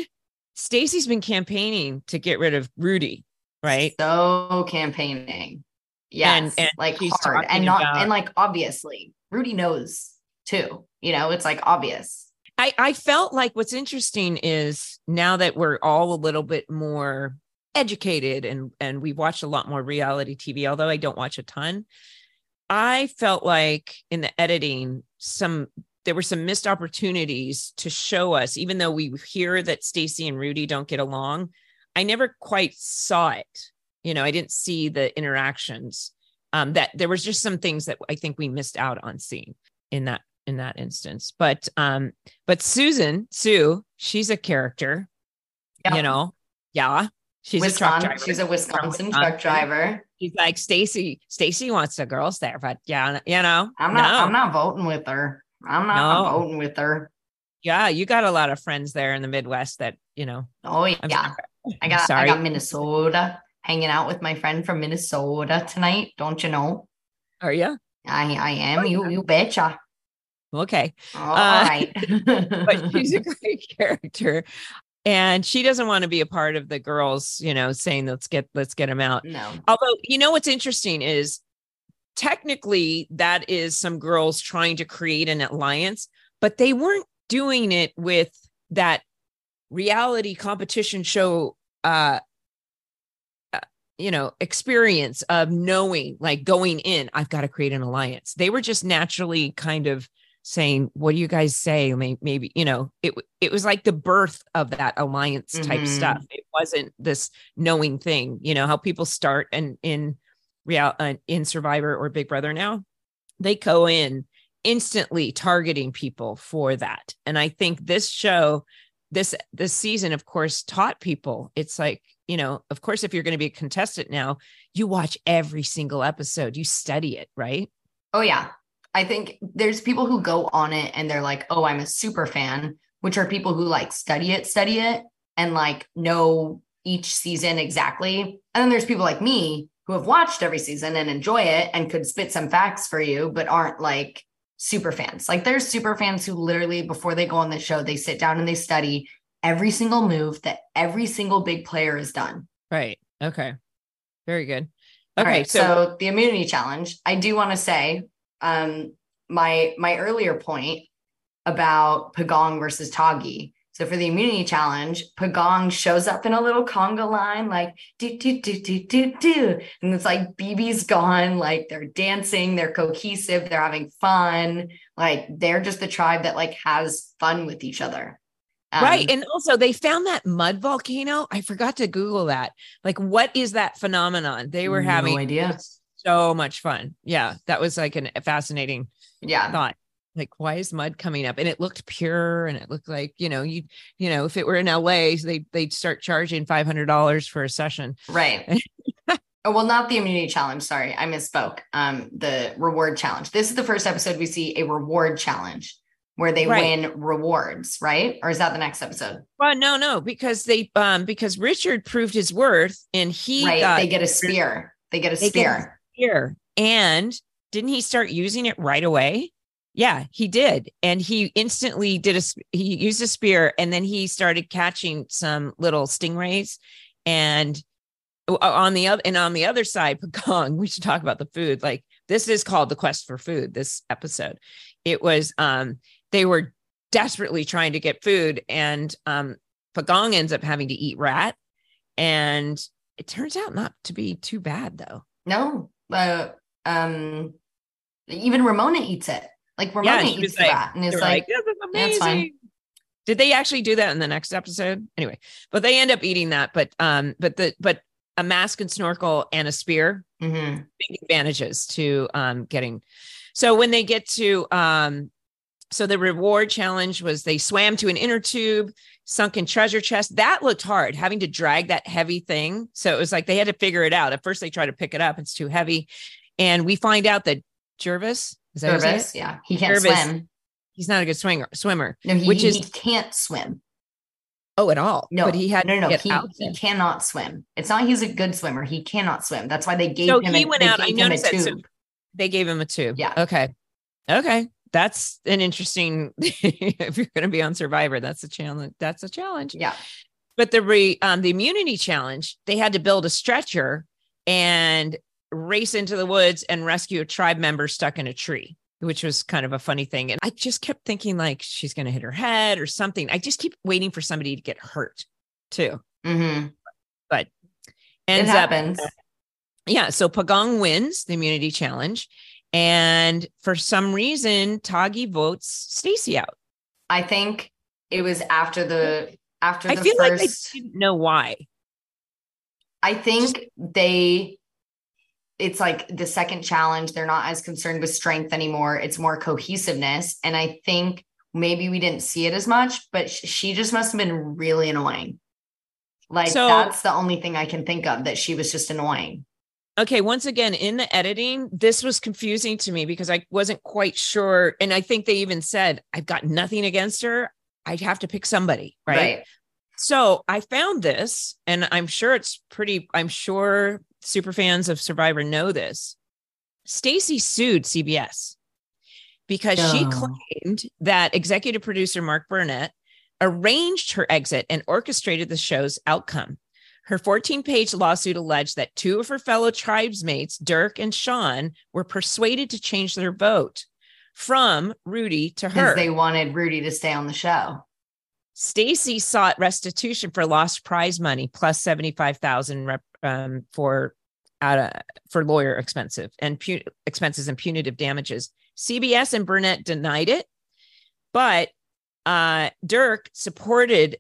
Speaker 1: stacey's been campaigning to get rid of rudy right
Speaker 2: So campaigning. Yes.
Speaker 1: and
Speaker 2: like
Speaker 1: she's
Speaker 2: hard. And not
Speaker 1: about-
Speaker 2: and like obviously. Rudy knows too. You know, it's like obvious.
Speaker 1: I, I felt like what's interesting is now that we're all a little bit more educated and and we watch a lot more reality TV, although I don't watch a ton. I felt like in the editing, some there were some missed opportunities to show us, even though we hear that Stacey and Rudy don't get along. I never quite saw it. You know, I didn't see the interactions. Um, that there was just some things that I think we missed out on seeing in that in that instance. But um, but Susan, Sue, she's a character,
Speaker 2: Yeah.
Speaker 1: you know. Yeah. She's a truck
Speaker 2: Wisconsin,
Speaker 1: driver.
Speaker 2: she's a Wisconsin
Speaker 1: Wisconsin.
Speaker 2: truck driver.
Speaker 1: She's like Stacey. Stacey wants the girls there, but yeah, you know,
Speaker 2: I'm not
Speaker 1: no.
Speaker 2: I'm not voting with her. I'm not
Speaker 1: No.
Speaker 2: voting with her.
Speaker 1: yeah, you got a lot of friends there in the Midwest that you know.
Speaker 2: Oh yeah.
Speaker 1: Sorry.
Speaker 2: I got I got Minnesota hanging out with my friend from Minnesota tonight. Don't you know?
Speaker 1: Are you
Speaker 2: I I am.
Speaker 1: Oh,
Speaker 2: you
Speaker 1: yeah.
Speaker 2: you betcha.
Speaker 1: okay?
Speaker 2: All
Speaker 1: Uh,
Speaker 2: right.
Speaker 1: But she's a great character, and she doesn't want to be a part of the girls, you know, saying let's get let's get him out.
Speaker 2: no.
Speaker 1: Although, you know what's interesting is technically that is some girls trying to create an alliance, but they weren't doing it with that reality competition show uh uh, you know experience of knowing like going in i've got to create an alliance they were just naturally kind of saying what do you guys say? May- maybe you know it it was like the birth of that alliance type
Speaker 2: Mhm.
Speaker 1: stuff it wasn't this knowing thing you know how people start and in real uh, in survivor or big brother now they go in instantly targeting people for that. And i think this show this this season of course taught people. It's like you know of course if you're going to be a contestant now you watch every single episode you study it right?
Speaker 2: Oh yeah. I think there's people who go on it and they're like, "Oh, I'm a super fan," which are people who like study it, study it and like know each season exactly. And then there's people like me who have watched every season and enjoy it and could spit some facts for you but aren't like super fans. Like there's super fans who literally before they go on the show, they sit down and they study every single move that every single big player has done.
Speaker 1: right okay very good
Speaker 2: All
Speaker 1: okay
Speaker 2: right,
Speaker 1: so,
Speaker 2: so, the immunity challenge. I do want to say, um, my my earlier point about Pagong versus Tagi. So for the immunity challenge, Pagong shows up in a little conga line, like do do do do do do, and it's like BB's gone, like they're dancing, they're cohesive, they're having fun, like they're just the tribe that like has fun with each other.
Speaker 1: Um, right. And also they found that mud volcano. I forgot to Google that. Like, what is that phenomenon? They were
Speaker 2: no
Speaker 1: having
Speaker 2: idea.
Speaker 1: So much fun. Yeah. That was like an, a fascinating
Speaker 2: yeah.
Speaker 1: thought. Like, why is mud coming up? And it looked pure and it looked like, you know, you, you know, if it were in LA, they they'd start charging five hundred dollars for a session.
Speaker 2: Right. Oh, well, not the immunity challenge. Sorry, I misspoke. Um, the reward challenge. This is the first episode we see a reward challenge where they right. win rewards, right? Or is that the next episode?
Speaker 1: Well, no, no, because they um because Richard proved his worth and he
Speaker 2: right. Got, they get a spear. They get a spear. Get a
Speaker 1: spear. And didn't he start using it right away? Yeah, he did. And he instantly did a he used a spear and then he started catching some little stingrays and on the other and on the other side Pagong, we should talk about the food. Like this is called the quest for food this episode. It was um they were desperately trying to get food and um Pagong ends up having to eat rat and it turns out not to be too bad though.
Speaker 2: No. Uh, um even Ramona eats it. Like Ramona yeah, eats like, rat and it's like, like
Speaker 1: amazing. fine. Did they actually do that in the next episode? Anyway, but they end up eating that. But um, but the but a mask and snorkel and a spear, mm-hmm. big advantages to um getting. So when they get to um so the reward challenge was they swam to an inner tube, sunken treasure chest. That looked hard, having to drag that heavy thing. So it was like they had to figure it out. At first, they try to pick it up; it's too heavy, and we find out that Gervase,
Speaker 2: is that Gervase, yeah, he can't Gervase, swim.
Speaker 1: He's not a good swinger, swimmer.
Speaker 2: No, he, which is he can't swim.
Speaker 1: Oh, at all?
Speaker 2: No,
Speaker 1: but
Speaker 2: he had no, no, no. He, he cannot swim. It's not he's a good swimmer. He cannot swim. That's why they gave so him.
Speaker 1: he
Speaker 2: a,
Speaker 1: went out. I noticed that. So they gave him a tube.
Speaker 2: Yeah.
Speaker 1: Okay. Okay that's an interesting if you're going to be on survivor that's a challenge that's a challenge.
Speaker 2: Yeah.
Speaker 1: But the re um the immunity challenge they had to build a stretcher and race into the woods and rescue a tribe member stuck in a tree which was kind of a funny thing. And i just kept thinking like she's going to hit her head or something. I just keep waiting for somebody to get hurt too.
Speaker 2: Mm-hmm.
Speaker 1: but
Speaker 2: ends it happens.
Speaker 1: up yeah so pagong wins the immunity challenge and for some reason, Tagi votes Stacey out.
Speaker 2: I think it was after the after I
Speaker 1: the feel first, like I didn't know why.
Speaker 2: I think Just, they it's like the second challenge, they're not as concerned with strength anymore. It's more cohesiveness. And I think maybe we didn't see it as much, but she just must have been really annoying. Like so, that's the only thing I can think of that she was just annoying
Speaker 1: okay once again in the editing this was confusing to me because i wasn't quite sure and i think they even said i've got nothing against her. I'd have to pick somebody right, right. so i found this and i'm sure it's pretty i'm sure super fans of survivor know this. Stacey sued cbs because she claimed that executive producer mark burnett arranged her exit and orchestrated the show's outcome her 14 page lawsuit alleged that two of her fellow tribesmates, Dirk and Sean, were persuaded to change their vote from Rudy to her.
Speaker 2: They wanted Rudy to stay on the show.
Speaker 1: Stacey sought restitution for lost prize money plus 75,000 um, for uh, for lawyer expensive and pu- expenses and punitive damages. CBS and Burnett denied it, but uh, Dirk supported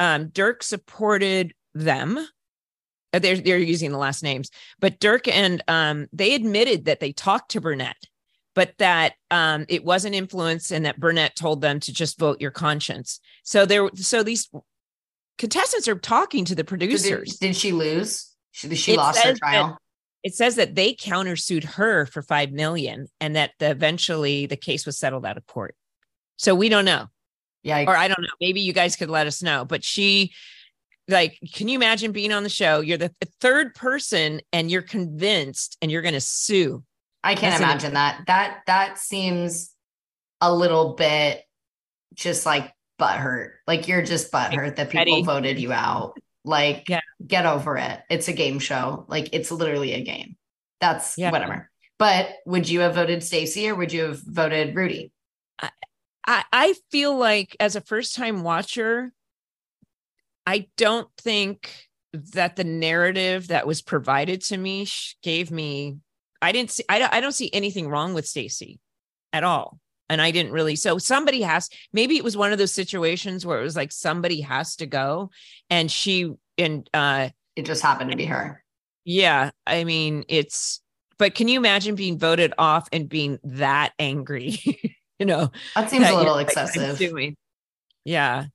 Speaker 1: um, Dirk supported them. Uh, they're they're using the last names but dirk and um they admitted that they talked to burnett but that um it wasn't influence and that burnett told them to just vote your conscience. So there so these contestants are talking to the producers
Speaker 2: so did, did, she lose? She, she lost her trial?
Speaker 1: it says that they countersued her for five million and that the, eventually the case was settled out of court. So we don't know.
Speaker 2: Yeah
Speaker 1: or i don't know. Maybe you guys could let us know. But she like can you imagine being on the show? You're the third person and you're convinced and you're going to sue.
Speaker 2: I can't That's imagine an- that. That that seems a little bit just like butthurt. Like you're just butthurt that people Eddie. voted you out. Like yeah. get over it. It's a game show. Like it's literally a game. That's yeah. whatever. But would you have voted stacey or would you have voted rudy?
Speaker 1: I, I feel like as a first time watcher, I don't think that the narrative that was provided to me gave me I didn't see I don't, I don't see anything wrong with Stacey at all. And I didn't really so somebody has maybe it was one of those situations where it was like somebody has to go and she and uh
Speaker 2: it just happened to be her.
Speaker 1: Yeah, I mean it's but can you imagine being voted off and being that angry? you know.
Speaker 2: That seems that, a little excessive.
Speaker 1: Doing. Yeah.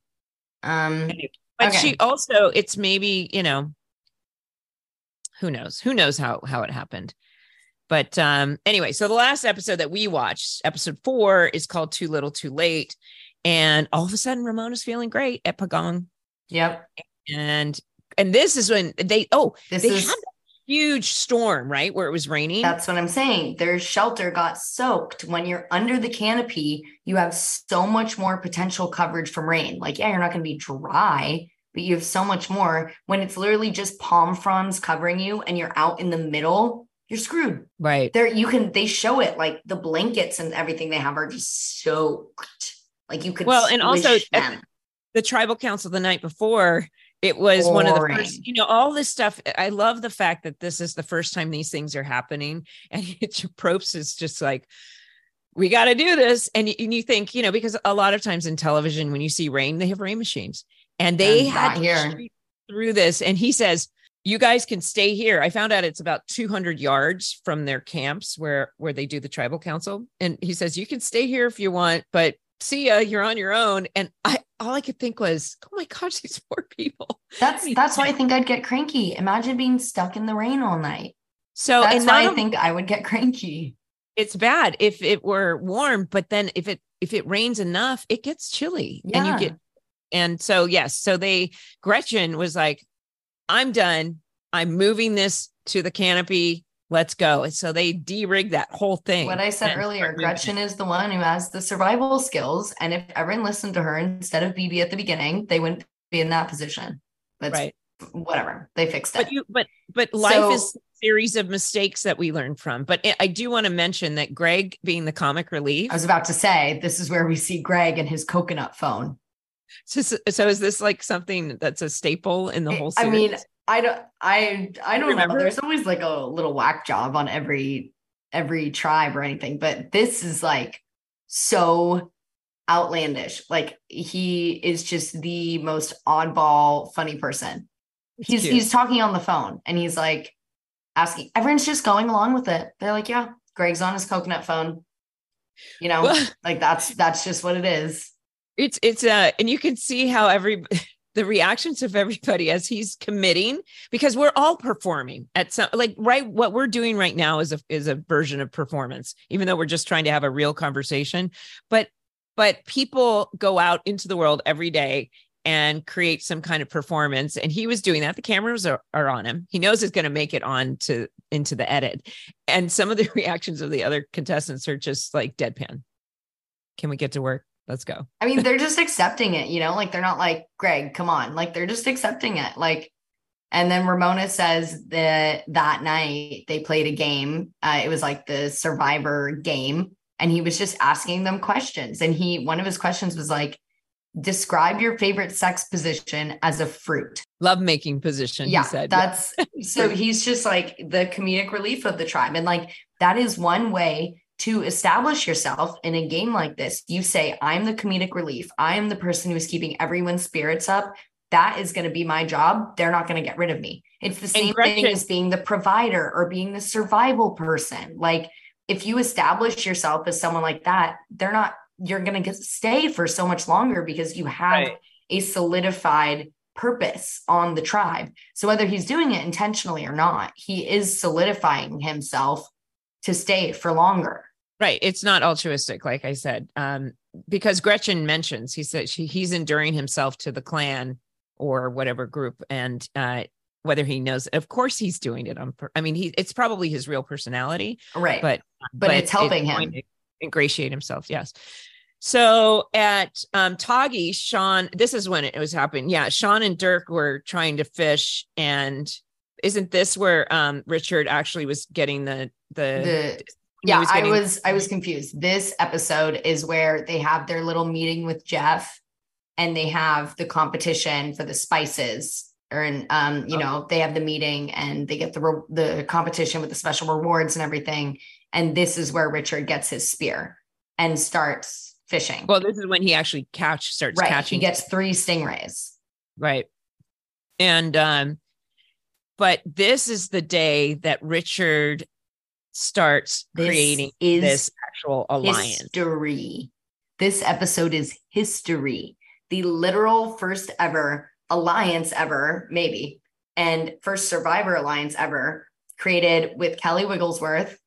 Speaker 2: Um
Speaker 1: but okay. she also it's maybe you know who knows? Who knows how how it happened? But um anyway so the last episode that we watched episode four is called too little too late. And all of a sudden ramona's feeling great at pagong.
Speaker 2: Yep.
Speaker 1: And and this is when they oh this they is had huge storm, right? Where it was raining.
Speaker 2: That's what I'm saying. Their shelter got soaked. When you're under the canopy, you have so much more potential coverage from rain. Like, yeah, you're not going to be dry, but you have so much more. When it's literally just palm fronds covering you and you're out in the middle, you're screwed.
Speaker 1: Right.
Speaker 2: There, you can, they show it like the blankets and everything they have are just soaked. Like you could,
Speaker 1: well, and also the tribal council the night before it was Boring. one of the first you know all this stuff eh, i love the fact that this is the first time these things are happening and it's props is just like we got to do this and, and you think you know because a lot of times in television when you see rain they have rain machines and they and had here. through this and he says you guys can stay here i found out it's about 200 yards from their camps where where they do the tribal council and he says you can stay here if you want but see ya, you're on your own. And I all I could think was, oh my gosh, these poor people.
Speaker 2: That's that's why I think I'd get cranky. Imagine being stuck in the rain all night.
Speaker 1: So
Speaker 2: that's why I think I would get cranky.
Speaker 1: It's bad if it were warm, but then if it if it rains enough, it gets chilly. Yeah. And you get and so yes, so they Gretchen was like, I'm done. I'm moving this to the canopy let's go. And so they de-rigged that whole thing.
Speaker 2: What I said earlier, Gretchen is the one who has the survival skills. And if everyone listened to her instead of BB at the beginning, they wouldn't be in that position. That's right. Whatever. They fixed
Speaker 1: it. But you but but life so, is series of mistakes that we learn from. But I do want to mention that Greg being the comic relief.
Speaker 2: I was about to say this is where we see Greg and his coconut phone.
Speaker 1: So, so is this like something that's a staple in the whole series?
Speaker 2: I mean, I don't I I don't Remember? know. There's always like a little whack job on every every tribe or anything, but this is like so outlandish. Like he is just the most oddball funny person. It's he's cute. he's talking on the phone and he's like asking everyone's just going along with it. They're like, yeah, Greg's on his coconut phone. You know, like that's that's just what it is.
Speaker 1: It's it's uh and you can see how every the reactions of everybody as he's committing because we're all performing at some like right what we're doing right now is a is a version of performance even though we're just trying to have a real conversation. But but people go out into the world every day and create some kind of performance. And he was doing that. The cameras are, are on him. He knows it's going to make it on to into the edit. And some of the reactions of the other contestants are just like deadpan. Can we get to work let's go.
Speaker 2: I mean, they're just accepting it, you know, like they're not like, Greg, come on. Like they're just accepting it. Like, and then Ramona says that that night they played a game. Uh, it was like the survivor game. And he was just asking them questions. And he, one of his questions was like, describe your favorite sex position as a fruit.
Speaker 1: Love making position.
Speaker 2: Yeah. Said. That's so he's just like the comedic relief of the tribe. And like that is one way to establish yourself in a game like this, you say, I'm the comedic relief. I am the person who's keeping everyone's spirits up. That is going to be my job. They're not going to get rid of me. It's the same thing as being the provider or being the survival person. Like, if you establish yourself as someone like that, they're not, you're going to stay for so much longer because you have right. a solidified purpose on the tribe. So, whether he's doing it intentionally or not, he is solidifying himself to stay for longer.
Speaker 1: Right. It's not altruistic, like I said, um, because Gretchen mentions he said she, he's enduring himself to the clan or whatever group, and uh, whether he knows, of course, he's doing it on. I mean, he it's probably his real personality,
Speaker 2: right?
Speaker 1: But
Speaker 2: but, but it's helping it's him
Speaker 1: ingratiate himself. Yes. So at um, Tagi, Sean, this is when it was happening. Yeah, Sean and Dirk were trying to fish, and isn't this where um, Richard actually was getting the the, the
Speaker 2: yeah was getting- i was i was confused. This episode is where they have their little meeting with jeff and they have the competition for the spices or in um you oh. know they have the meeting and they get the re- the competition with the special rewards and everything. And this is where richard gets his spear and starts fishing.
Speaker 1: Well this is when he actually catch starts
Speaker 2: right.
Speaker 1: catching.
Speaker 2: he gets three stingrays.
Speaker 1: Right. And um but this is the day that richard starts this creating this actual alliance
Speaker 2: history this episode is history the literal first ever alliance ever, maybe, and first survivor alliance ever created with Kelly Wigglesworth,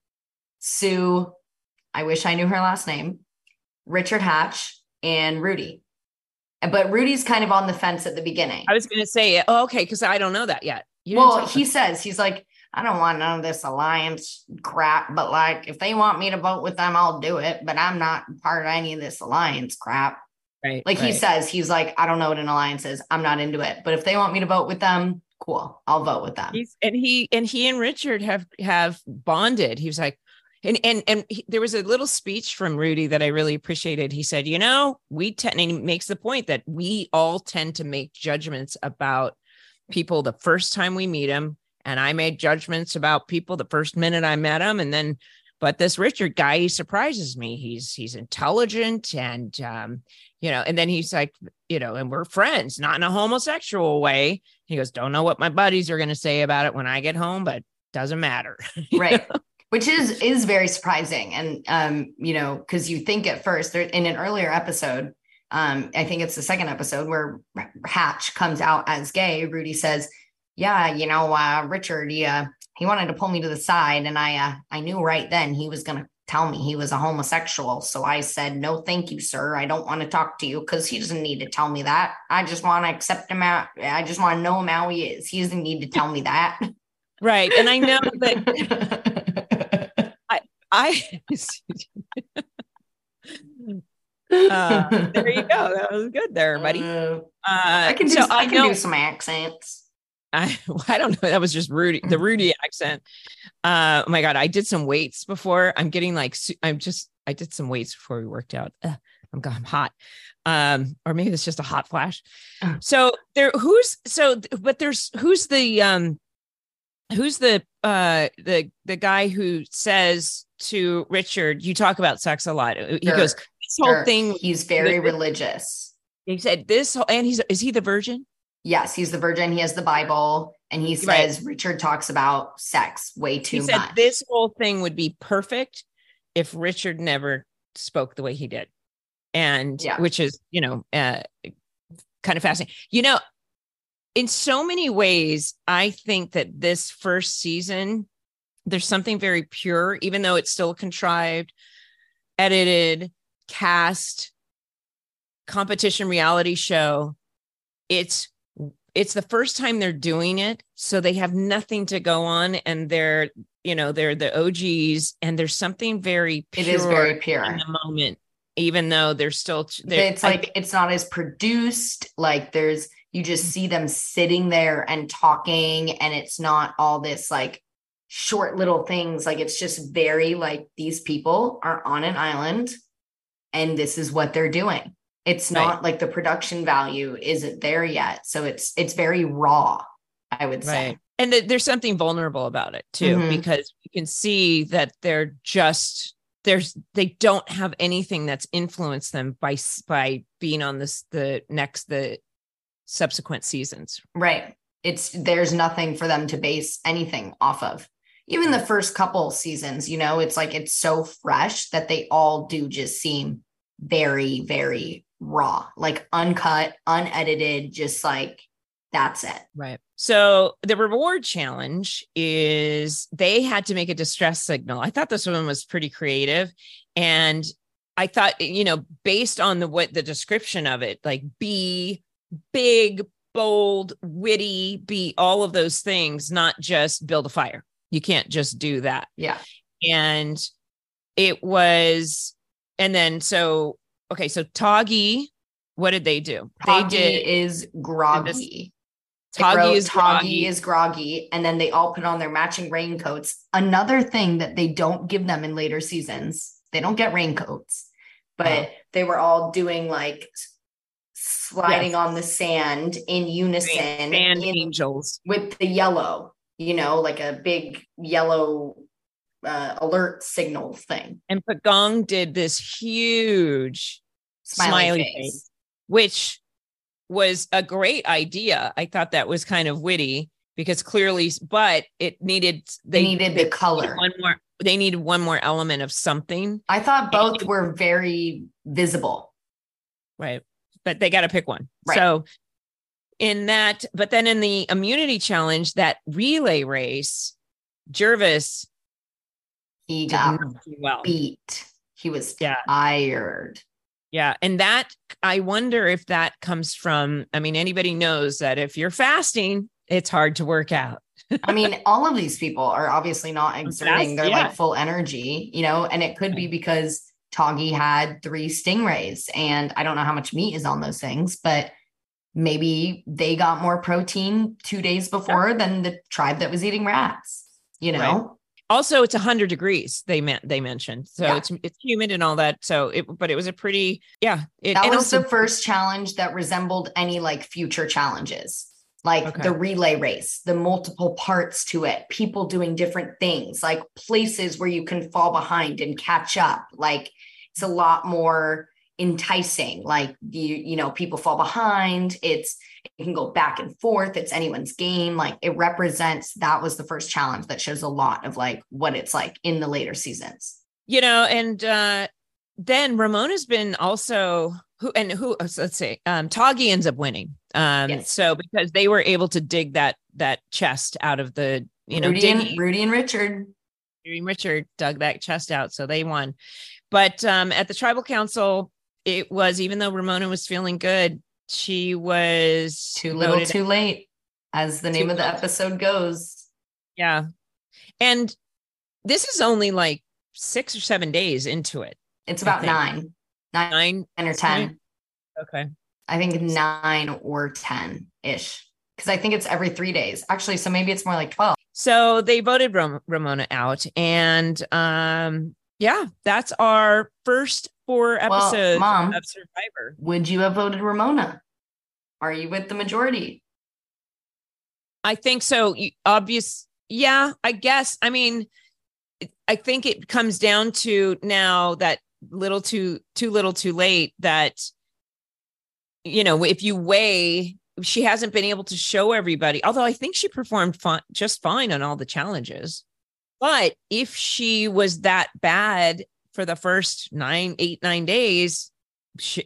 Speaker 2: Sue, I wish I knew her last name, Richard Hatch, and Rudy. But Rudy's kind of on the fence at the beginning.
Speaker 1: I was going to say, oh, okay, because I don't know that yet.
Speaker 2: You well, he says, he's like, I don't want none of this alliance crap, but like, if they want me to vote with them, I'll do it. But I'm not part of any of this alliance crap.
Speaker 1: Right.
Speaker 2: Like
Speaker 1: right.
Speaker 2: he says, he's like, I don't know what an alliance is. I'm not into it. But if they want me to vote with them, cool. I'll vote with them.
Speaker 1: He's, and he and he and Richard have have bonded. He was like, and and and he, there was a little speech from Rudy that I really appreciated. He said, you know, we tend and he makes the point that we all tend to make judgments about people the first time we meet them. And I made judgments about people the first minute I met them, and then but this Richard guy, he surprises me. He's he's intelligent and um, you know, and then he's like, you know, and we're friends, not in a homosexual way. He goes, Don't know what my buddies are gonna say about it when I get home, but doesn't matter.
Speaker 2: right. Which is is very surprising. And um, you know, because you think at first there in an earlier episode, um, I think it's the second episode where Hatch comes out as gay. Rudy says, Yeah, you know, uh, Richard, yeah, he wanted to pull me to the side and i uh, i knew right then he was going to tell me he was a homosexual. So i said no thank you sir. I don't want to talk to you because he doesn't need to tell me that. I just want to accept him out. I just want to know him how he is. He doesn't need to tell me that.
Speaker 1: Right and i know that i i uh, there you go. That was good there buddy. Uh,
Speaker 2: i can do, so I, I can do some accents
Speaker 1: I I don't know. That was just Rudy, the mm-hmm. Rudy accent. Uh, oh my god, I did some weights before. I'm getting like I'm just I did some weights before we worked out. I'm I'm hot. Um, or maybe it's just a hot flash. So there, who's so? But there's who's the um, who's the uh the the guy who says to Richard, you talk about sex a lot. He sure. goes, this whole sure. thing.
Speaker 2: He's very religious.
Speaker 1: He said this, and he's is he the virgin?
Speaker 2: Yes, he's the virgin. He has the Bible, and he says right. Richard talks about sex way too he said much.
Speaker 1: This whole thing would be perfect if Richard never spoke the way he did, and yeah. which is you know uh, kind of fascinating. You know, in so many ways, I think that this first season there's something very pure, even though it's still contrived, edited, cast, competition reality show. It's it's the first time they're doing it so they have nothing to go on and they're you know they're the og's and there's something very
Speaker 2: pure it is very pure.
Speaker 1: in the moment even though they're still
Speaker 2: they're, it's like I, it's not as produced like there's you just see them sitting there and talking and it's not all this like short little things like it's just very like these people are on an island and this is what they're doing it's not right. like the production value isn't there yet so it's it's very raw i would say right.
Speaker 1: and th- there's something vulnerable about it too mm-hmm. because you can see that they're just there's they don't have anything that's influenced them by by being on this the next the subsequent seasons
Speaker 2: right it's there's nothing for them to base anything off of even the first couple seasons you know it's like it's so fresh that they all do just seem very very raw, like uncut, unedited, just like that's it.
Speaker 1: Right. So the reward challenge is they had to make a distress signal. I thought this one was pretty creative. And I thought, you know, based on the what the description of it, like be big, bold, witty, be all of those things, not just build a fire. You can't just do that.
Speaker 2: Yeah.
Speaker 1: And it was, and then so okay, so Tagi, what did they do?
Speaker 2: Tagi
Speaker 1: they did
Speaker 2: is groggy. Tagi
Speaker 1: Tagi
Speaker 2: is
Speaker 1: groggy.
Speaker 2: is groggy, and then they all put on their matching raincoats. Another thing that they don't give them in later seasons, they don't get raincoats, but
Speaker 1: Oh.
Speaker 2: they were all doing like sliding
Speaker 1: Yes.
Speaker 2: on the sand in unison
Speaker 1: Sand
Speaker 2: in-
Speaker 1: angels.
Speaker 2: with the yellow, you know, like a big yellow uh, alert signal thing.
Speaker 1: And Pagong did this huge
Speaker 2: Smiley,
Speaker 1: Smiley
Speaker 2: face.
Speaker 1: face. which was a great idea. I thought that was kind of witty because clearly, but it needed
Speaker 2: They needed the color.
Speaker 1: one more. They needed one more element of something,
Speaker 2: I thought both were very visible.
Speaker 1: right? But they got to pick one.
Speaker 2: Right.
Speaker 1: So in that, but then in the immunity challenge, that relay race, Gervase
Speaker 2: He got
Speaker 1: well.
Speaker 2: beat. He was
Speaker 1: Yeah.
Speaker 2: tired.
Speaker 1: Yeah. And that, I wonder if that comes from, I mean, anybody knows that if you're fasting, it's hard to work out.
Speaker 2: I mean, all of these people are obviously not exerting their
Speaker 1: yeah.
Speaker 2: like full energy, you know, and it could be because Tagi had three stingrays, and I don't know how much meat is on those things, but maybe they got more protein two days before than the tribe that was eating rats, you know?
Speaker 1: Right. Also, it's 100 degrees, they meant they mentioned. So
Speaker 2: Yeah.
Speaker 1: it's it's humid and all that. So it, but it was a pretty, yeah. It,
Speaker 2: That was
Speaker 1: also,
Speaker 2: the first challenge that resembled any like future challenges, like
Speaker 1: Okay.
Speaker 2: the relay race, the multiple parts to it, people doing different things, like places where you can fall behind and catch up. Like it's a lot more enticing. Like you, you know, people fall behind. It's it can go back and forth. It's anyone's game. Like it represents that was the first challenge that shows a lot of like what it's like in the later seasons.
Speaker 1: you know, and uh then Ramona's been also who and who uh, let's say um Tagi ends up winning. Um
Speaker 2: Yes.
Speaker 1: so because they were able to dig that that chest out of the you know
Speaker 2: Rudy, and, Rudy and Richard.
Speaker 1: Dream Richard dug that chest out, so they won. But um, at the tribal council, it was even though Ramona was feeling good, she was
Speaker 2: Too little, too late, as the name of the episode goes.
Speaker 1: yeah. And this is only like six or seven days into it.
Speaker 2: It's about nine, nine,
Speaker 1: Nine.
Speaker 2: nine or. 10.
Speaker 1: Okay.
Speaker 2: I think nine or 10 ish. Because I think it's every three days. Actually, so maybe it's more like 12.
Speaker 1: So they voted Ram- Ramona out, and um, yeah, that's our first four
Speaker 2: Well,
Speaker 1: episodes
Speaker 2: Mom.
Speaker 1: of Survivor.
Speaker 2: Would you have voted Ramona? Are you with the majority?
Speaker 1: I think so. Obvious. Yeah, I guess. I mean, I think it comes down to now that little too too little too late that you know if you weigh she hasn't been able to show everybody although i think she performed fine, just fine on all the challenges but if she was that bad for the first nine eight nine days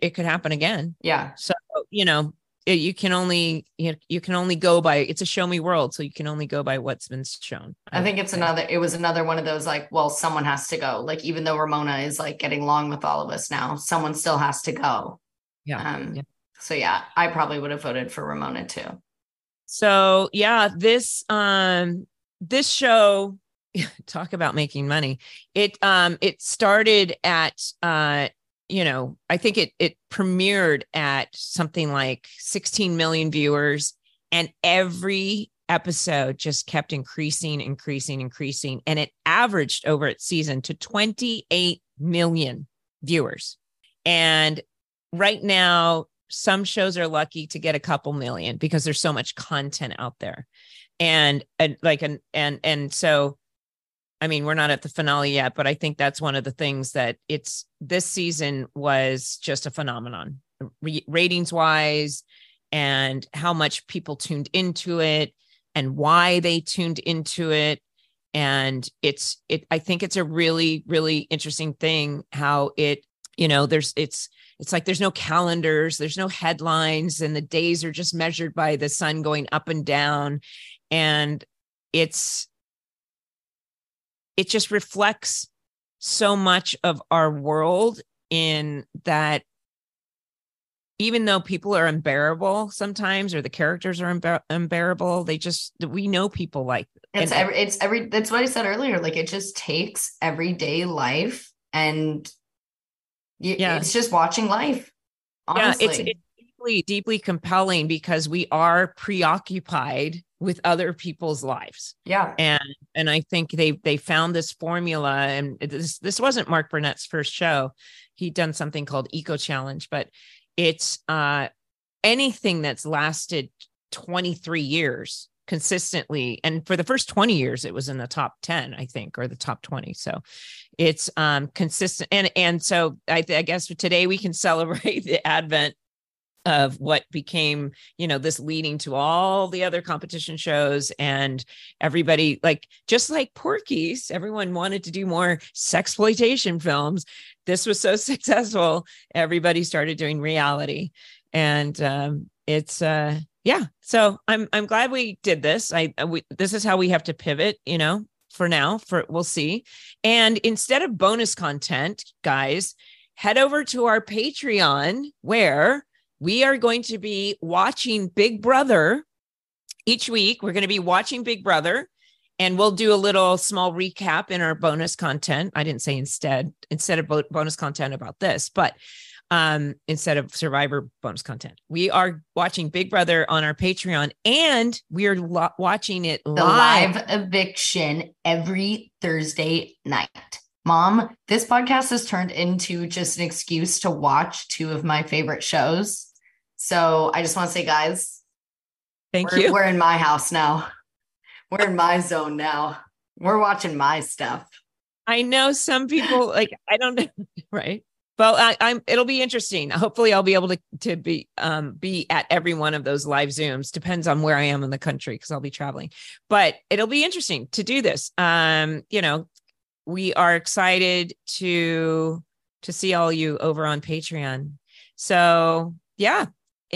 Speaker 1: it could happen again
Speaker 2: Yeah.
Speaker 1: so you know it- you can only you, you can only go by it's a show me world so you can only go by what's been shown
Speaker 2: I think it's another, it was another one of those like, well, someone has to go. Like, even though Ramona is like getting along with all of us now, someone still has to go.
Speaker 1: yeah
Speaker 2: Um,
Speaker 1: yeah.
Speaker 2: So, yeah, I probably would have voted for Ramona too.
Speaker 1: so yeah this um this show talk about making money. It um it started at uh you know i think it it premiered at something like 16 million viewers and every episode just kept increasing increasing increasing and it averaged over its season to 28 million viewers. And right now some shows are lucky to get a couple million because there's so much content out there. And and like and and and so i mean we're not at the finale yet but i think that's one of the things that it's this season was just a phenomenon Re- ratings wise and how much people tuned into it and why they tuned into it. And it's it i think it's a really really interesting thing how it you know there's it's it's like there's no calendars there's no headlines and the days are just measured by the sun going up and down. And it's it just reflects so much of our world in that even though people are unbearable sometimes or the characters are unbear- unbearable they just we know people like
Speaker 2: It's
Speaker 1: and-
Speaker 2: every, it's every, that's what I said earlier. Like, it just takes everyday life and y-
Speaker 1: Yeah.
Speaker 2: it's just watching life.
Speaker 1: yeah it's it's deeply, deeply compelling because we are preoccupied with other people's lives.
Speaker 2: Yeah.
Speaker 1: And and I think they they found this formula and this this wasn't Mark Burnett's first show. He'd done something called Eco Challenge, but it's uh anything that's lasted 23 years consistently and for the first 20 years it was in the top 10 i think or the top 20 so it's um consistent and and so i, I guess today we can celebrate the advent of what became you know this leading to all the other competition shows and everybody like just like porky's everyone wanted to do more sexploitation films. This was so successful everybody started doing reality. And um it's uh yeah. So i'm i'm glad we did this. I uh, we, this is how we have to pivot you know for now for we'll see. And instead of bonus content guys head over to our patreon where we are going to be watching big brother each week we're going to be watching big brother and we'll do a little small recap in our bonus content i didn't say instead instead of bonus content about this but um, instead of survivor bonus content. We are watching Big Brother on our Patreon and we are lo- watching it
Speaker 2: The
Speaker 1: live.
Speaker 2: live eviction every Thursday night. Mom, this podcast has turned into just an excuse to watch two of my favorite shows. So I just want to say, guys,
Speaker 1: Thank
Speaker 2: we're,
Speaker 1: you.
Speaker 2: we're in my house now. We're in my zone now. We're watching my stuff.
Speaker 1: I know some people like I don't know, right? Well, I, I'm. It'll be interesting. Hopefully, I'll be able to to be um be at every one of those live zooms. Depends on where I am in the country because I'll be traveling. But it'll be interesting to do this. Um, you know, we are excited to to see all you over on Patreon. So yeah,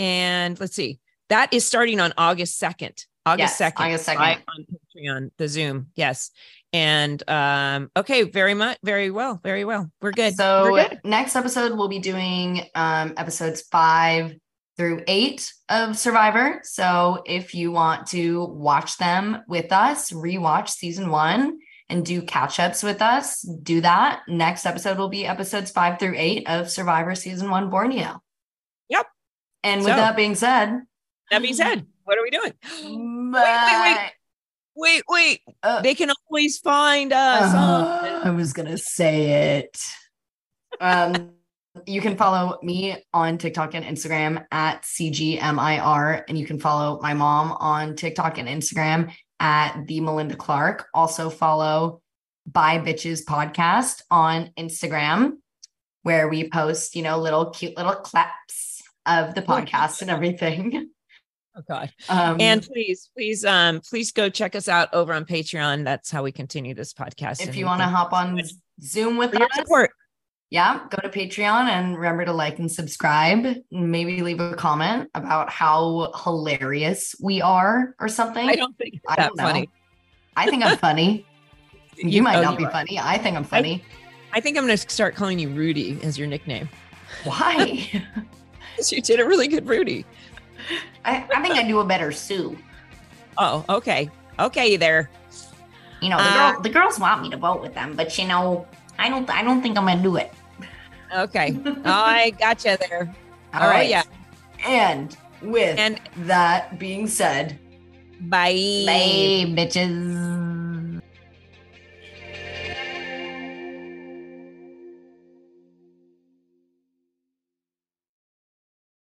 Speaker 1: and let's see. That is starting on August second. August
Speaker 2: Yes,
Speaker 1: second.
Speaker 2: August 2nd.
Speaker 1: live on Patreon, the Zoom. Yes. And um, okay, very much, very well, very well. We're good.
Speaker 2: So
Speaker 1: We're good.
Speaker 2: next episode we'll be doing um episodes five through eight of Survivor. So if you want to watch them with us, rewatch season one and do catch ups with us, do that. Next episode will be episodes five through eight of Survivor season one Borneo. And with
Speaker 1: So-
Speaker 2: that being said,
Speaker 1: That being said, what are we doing?
Speaker 2: bye.
Speaker 1: Wait, wait.
Speaker 2: Uh,
Speaker 1: They can always find us.
Speaker 2: Uh, I was gonna say it. Um, you can follow me on TikTok and Instagram at CGMIR, and you can follow my mom on TikTok and Instagram at the Melinda Clarke. Also follow Bye Bitches Podcast on Instagram, where we post, you know, little cute little claps of the podcast and everything.
Speaker 1: oh God.
Speaker 2: Um,
Speaker 1: And please, please, um, please go check us out over on Patreon. That's how we continue this podcast.
Speaker 2: if you want to hop on Zoom with us,
Speaker 1: support.
Speaker 2: yeah, go to Patreon and remember to like and subscribe. Maybe leave a comment about how hilarious we are or something.
Speaker 1: I don't think
Speaker 2: I don't know.
Speaker 1: funny.
Speaker 2: I think I'm funny. You, might
Speaker 1: oh,
Speaker 2: not
Speaker 1: you
Speaker 2: be
Speaker 1: are.
Speaker 2: funny. I think I'm funny.
Speaker 1: I think I'm going to start calling you Rudy as your nickname.
Speaker 2: Why?
Speaker 1: 'Cause You did a really good Rudy.
Speaker 2: I, I think I do a better Sue.
Speaker 1: Oh, okay. Okay, there.
Speaker 2: You know, the,
Speaker 1: Uh,
Speaker 2: girl, the girls want me to vote with them, but you know, I don't. I don't think I'm gonna do it.
Speaker 1: Okay. Oh, I gotcha there.
Speaker 2: All
Speaker 1: Oh,
Speaker 2: right.
Speaker 1: yeah.
Speaker 2: And with
Speaker 1: And
Speaker 2: that being said,
Speaker 1: bye.
Speaker 2: bye, bitches.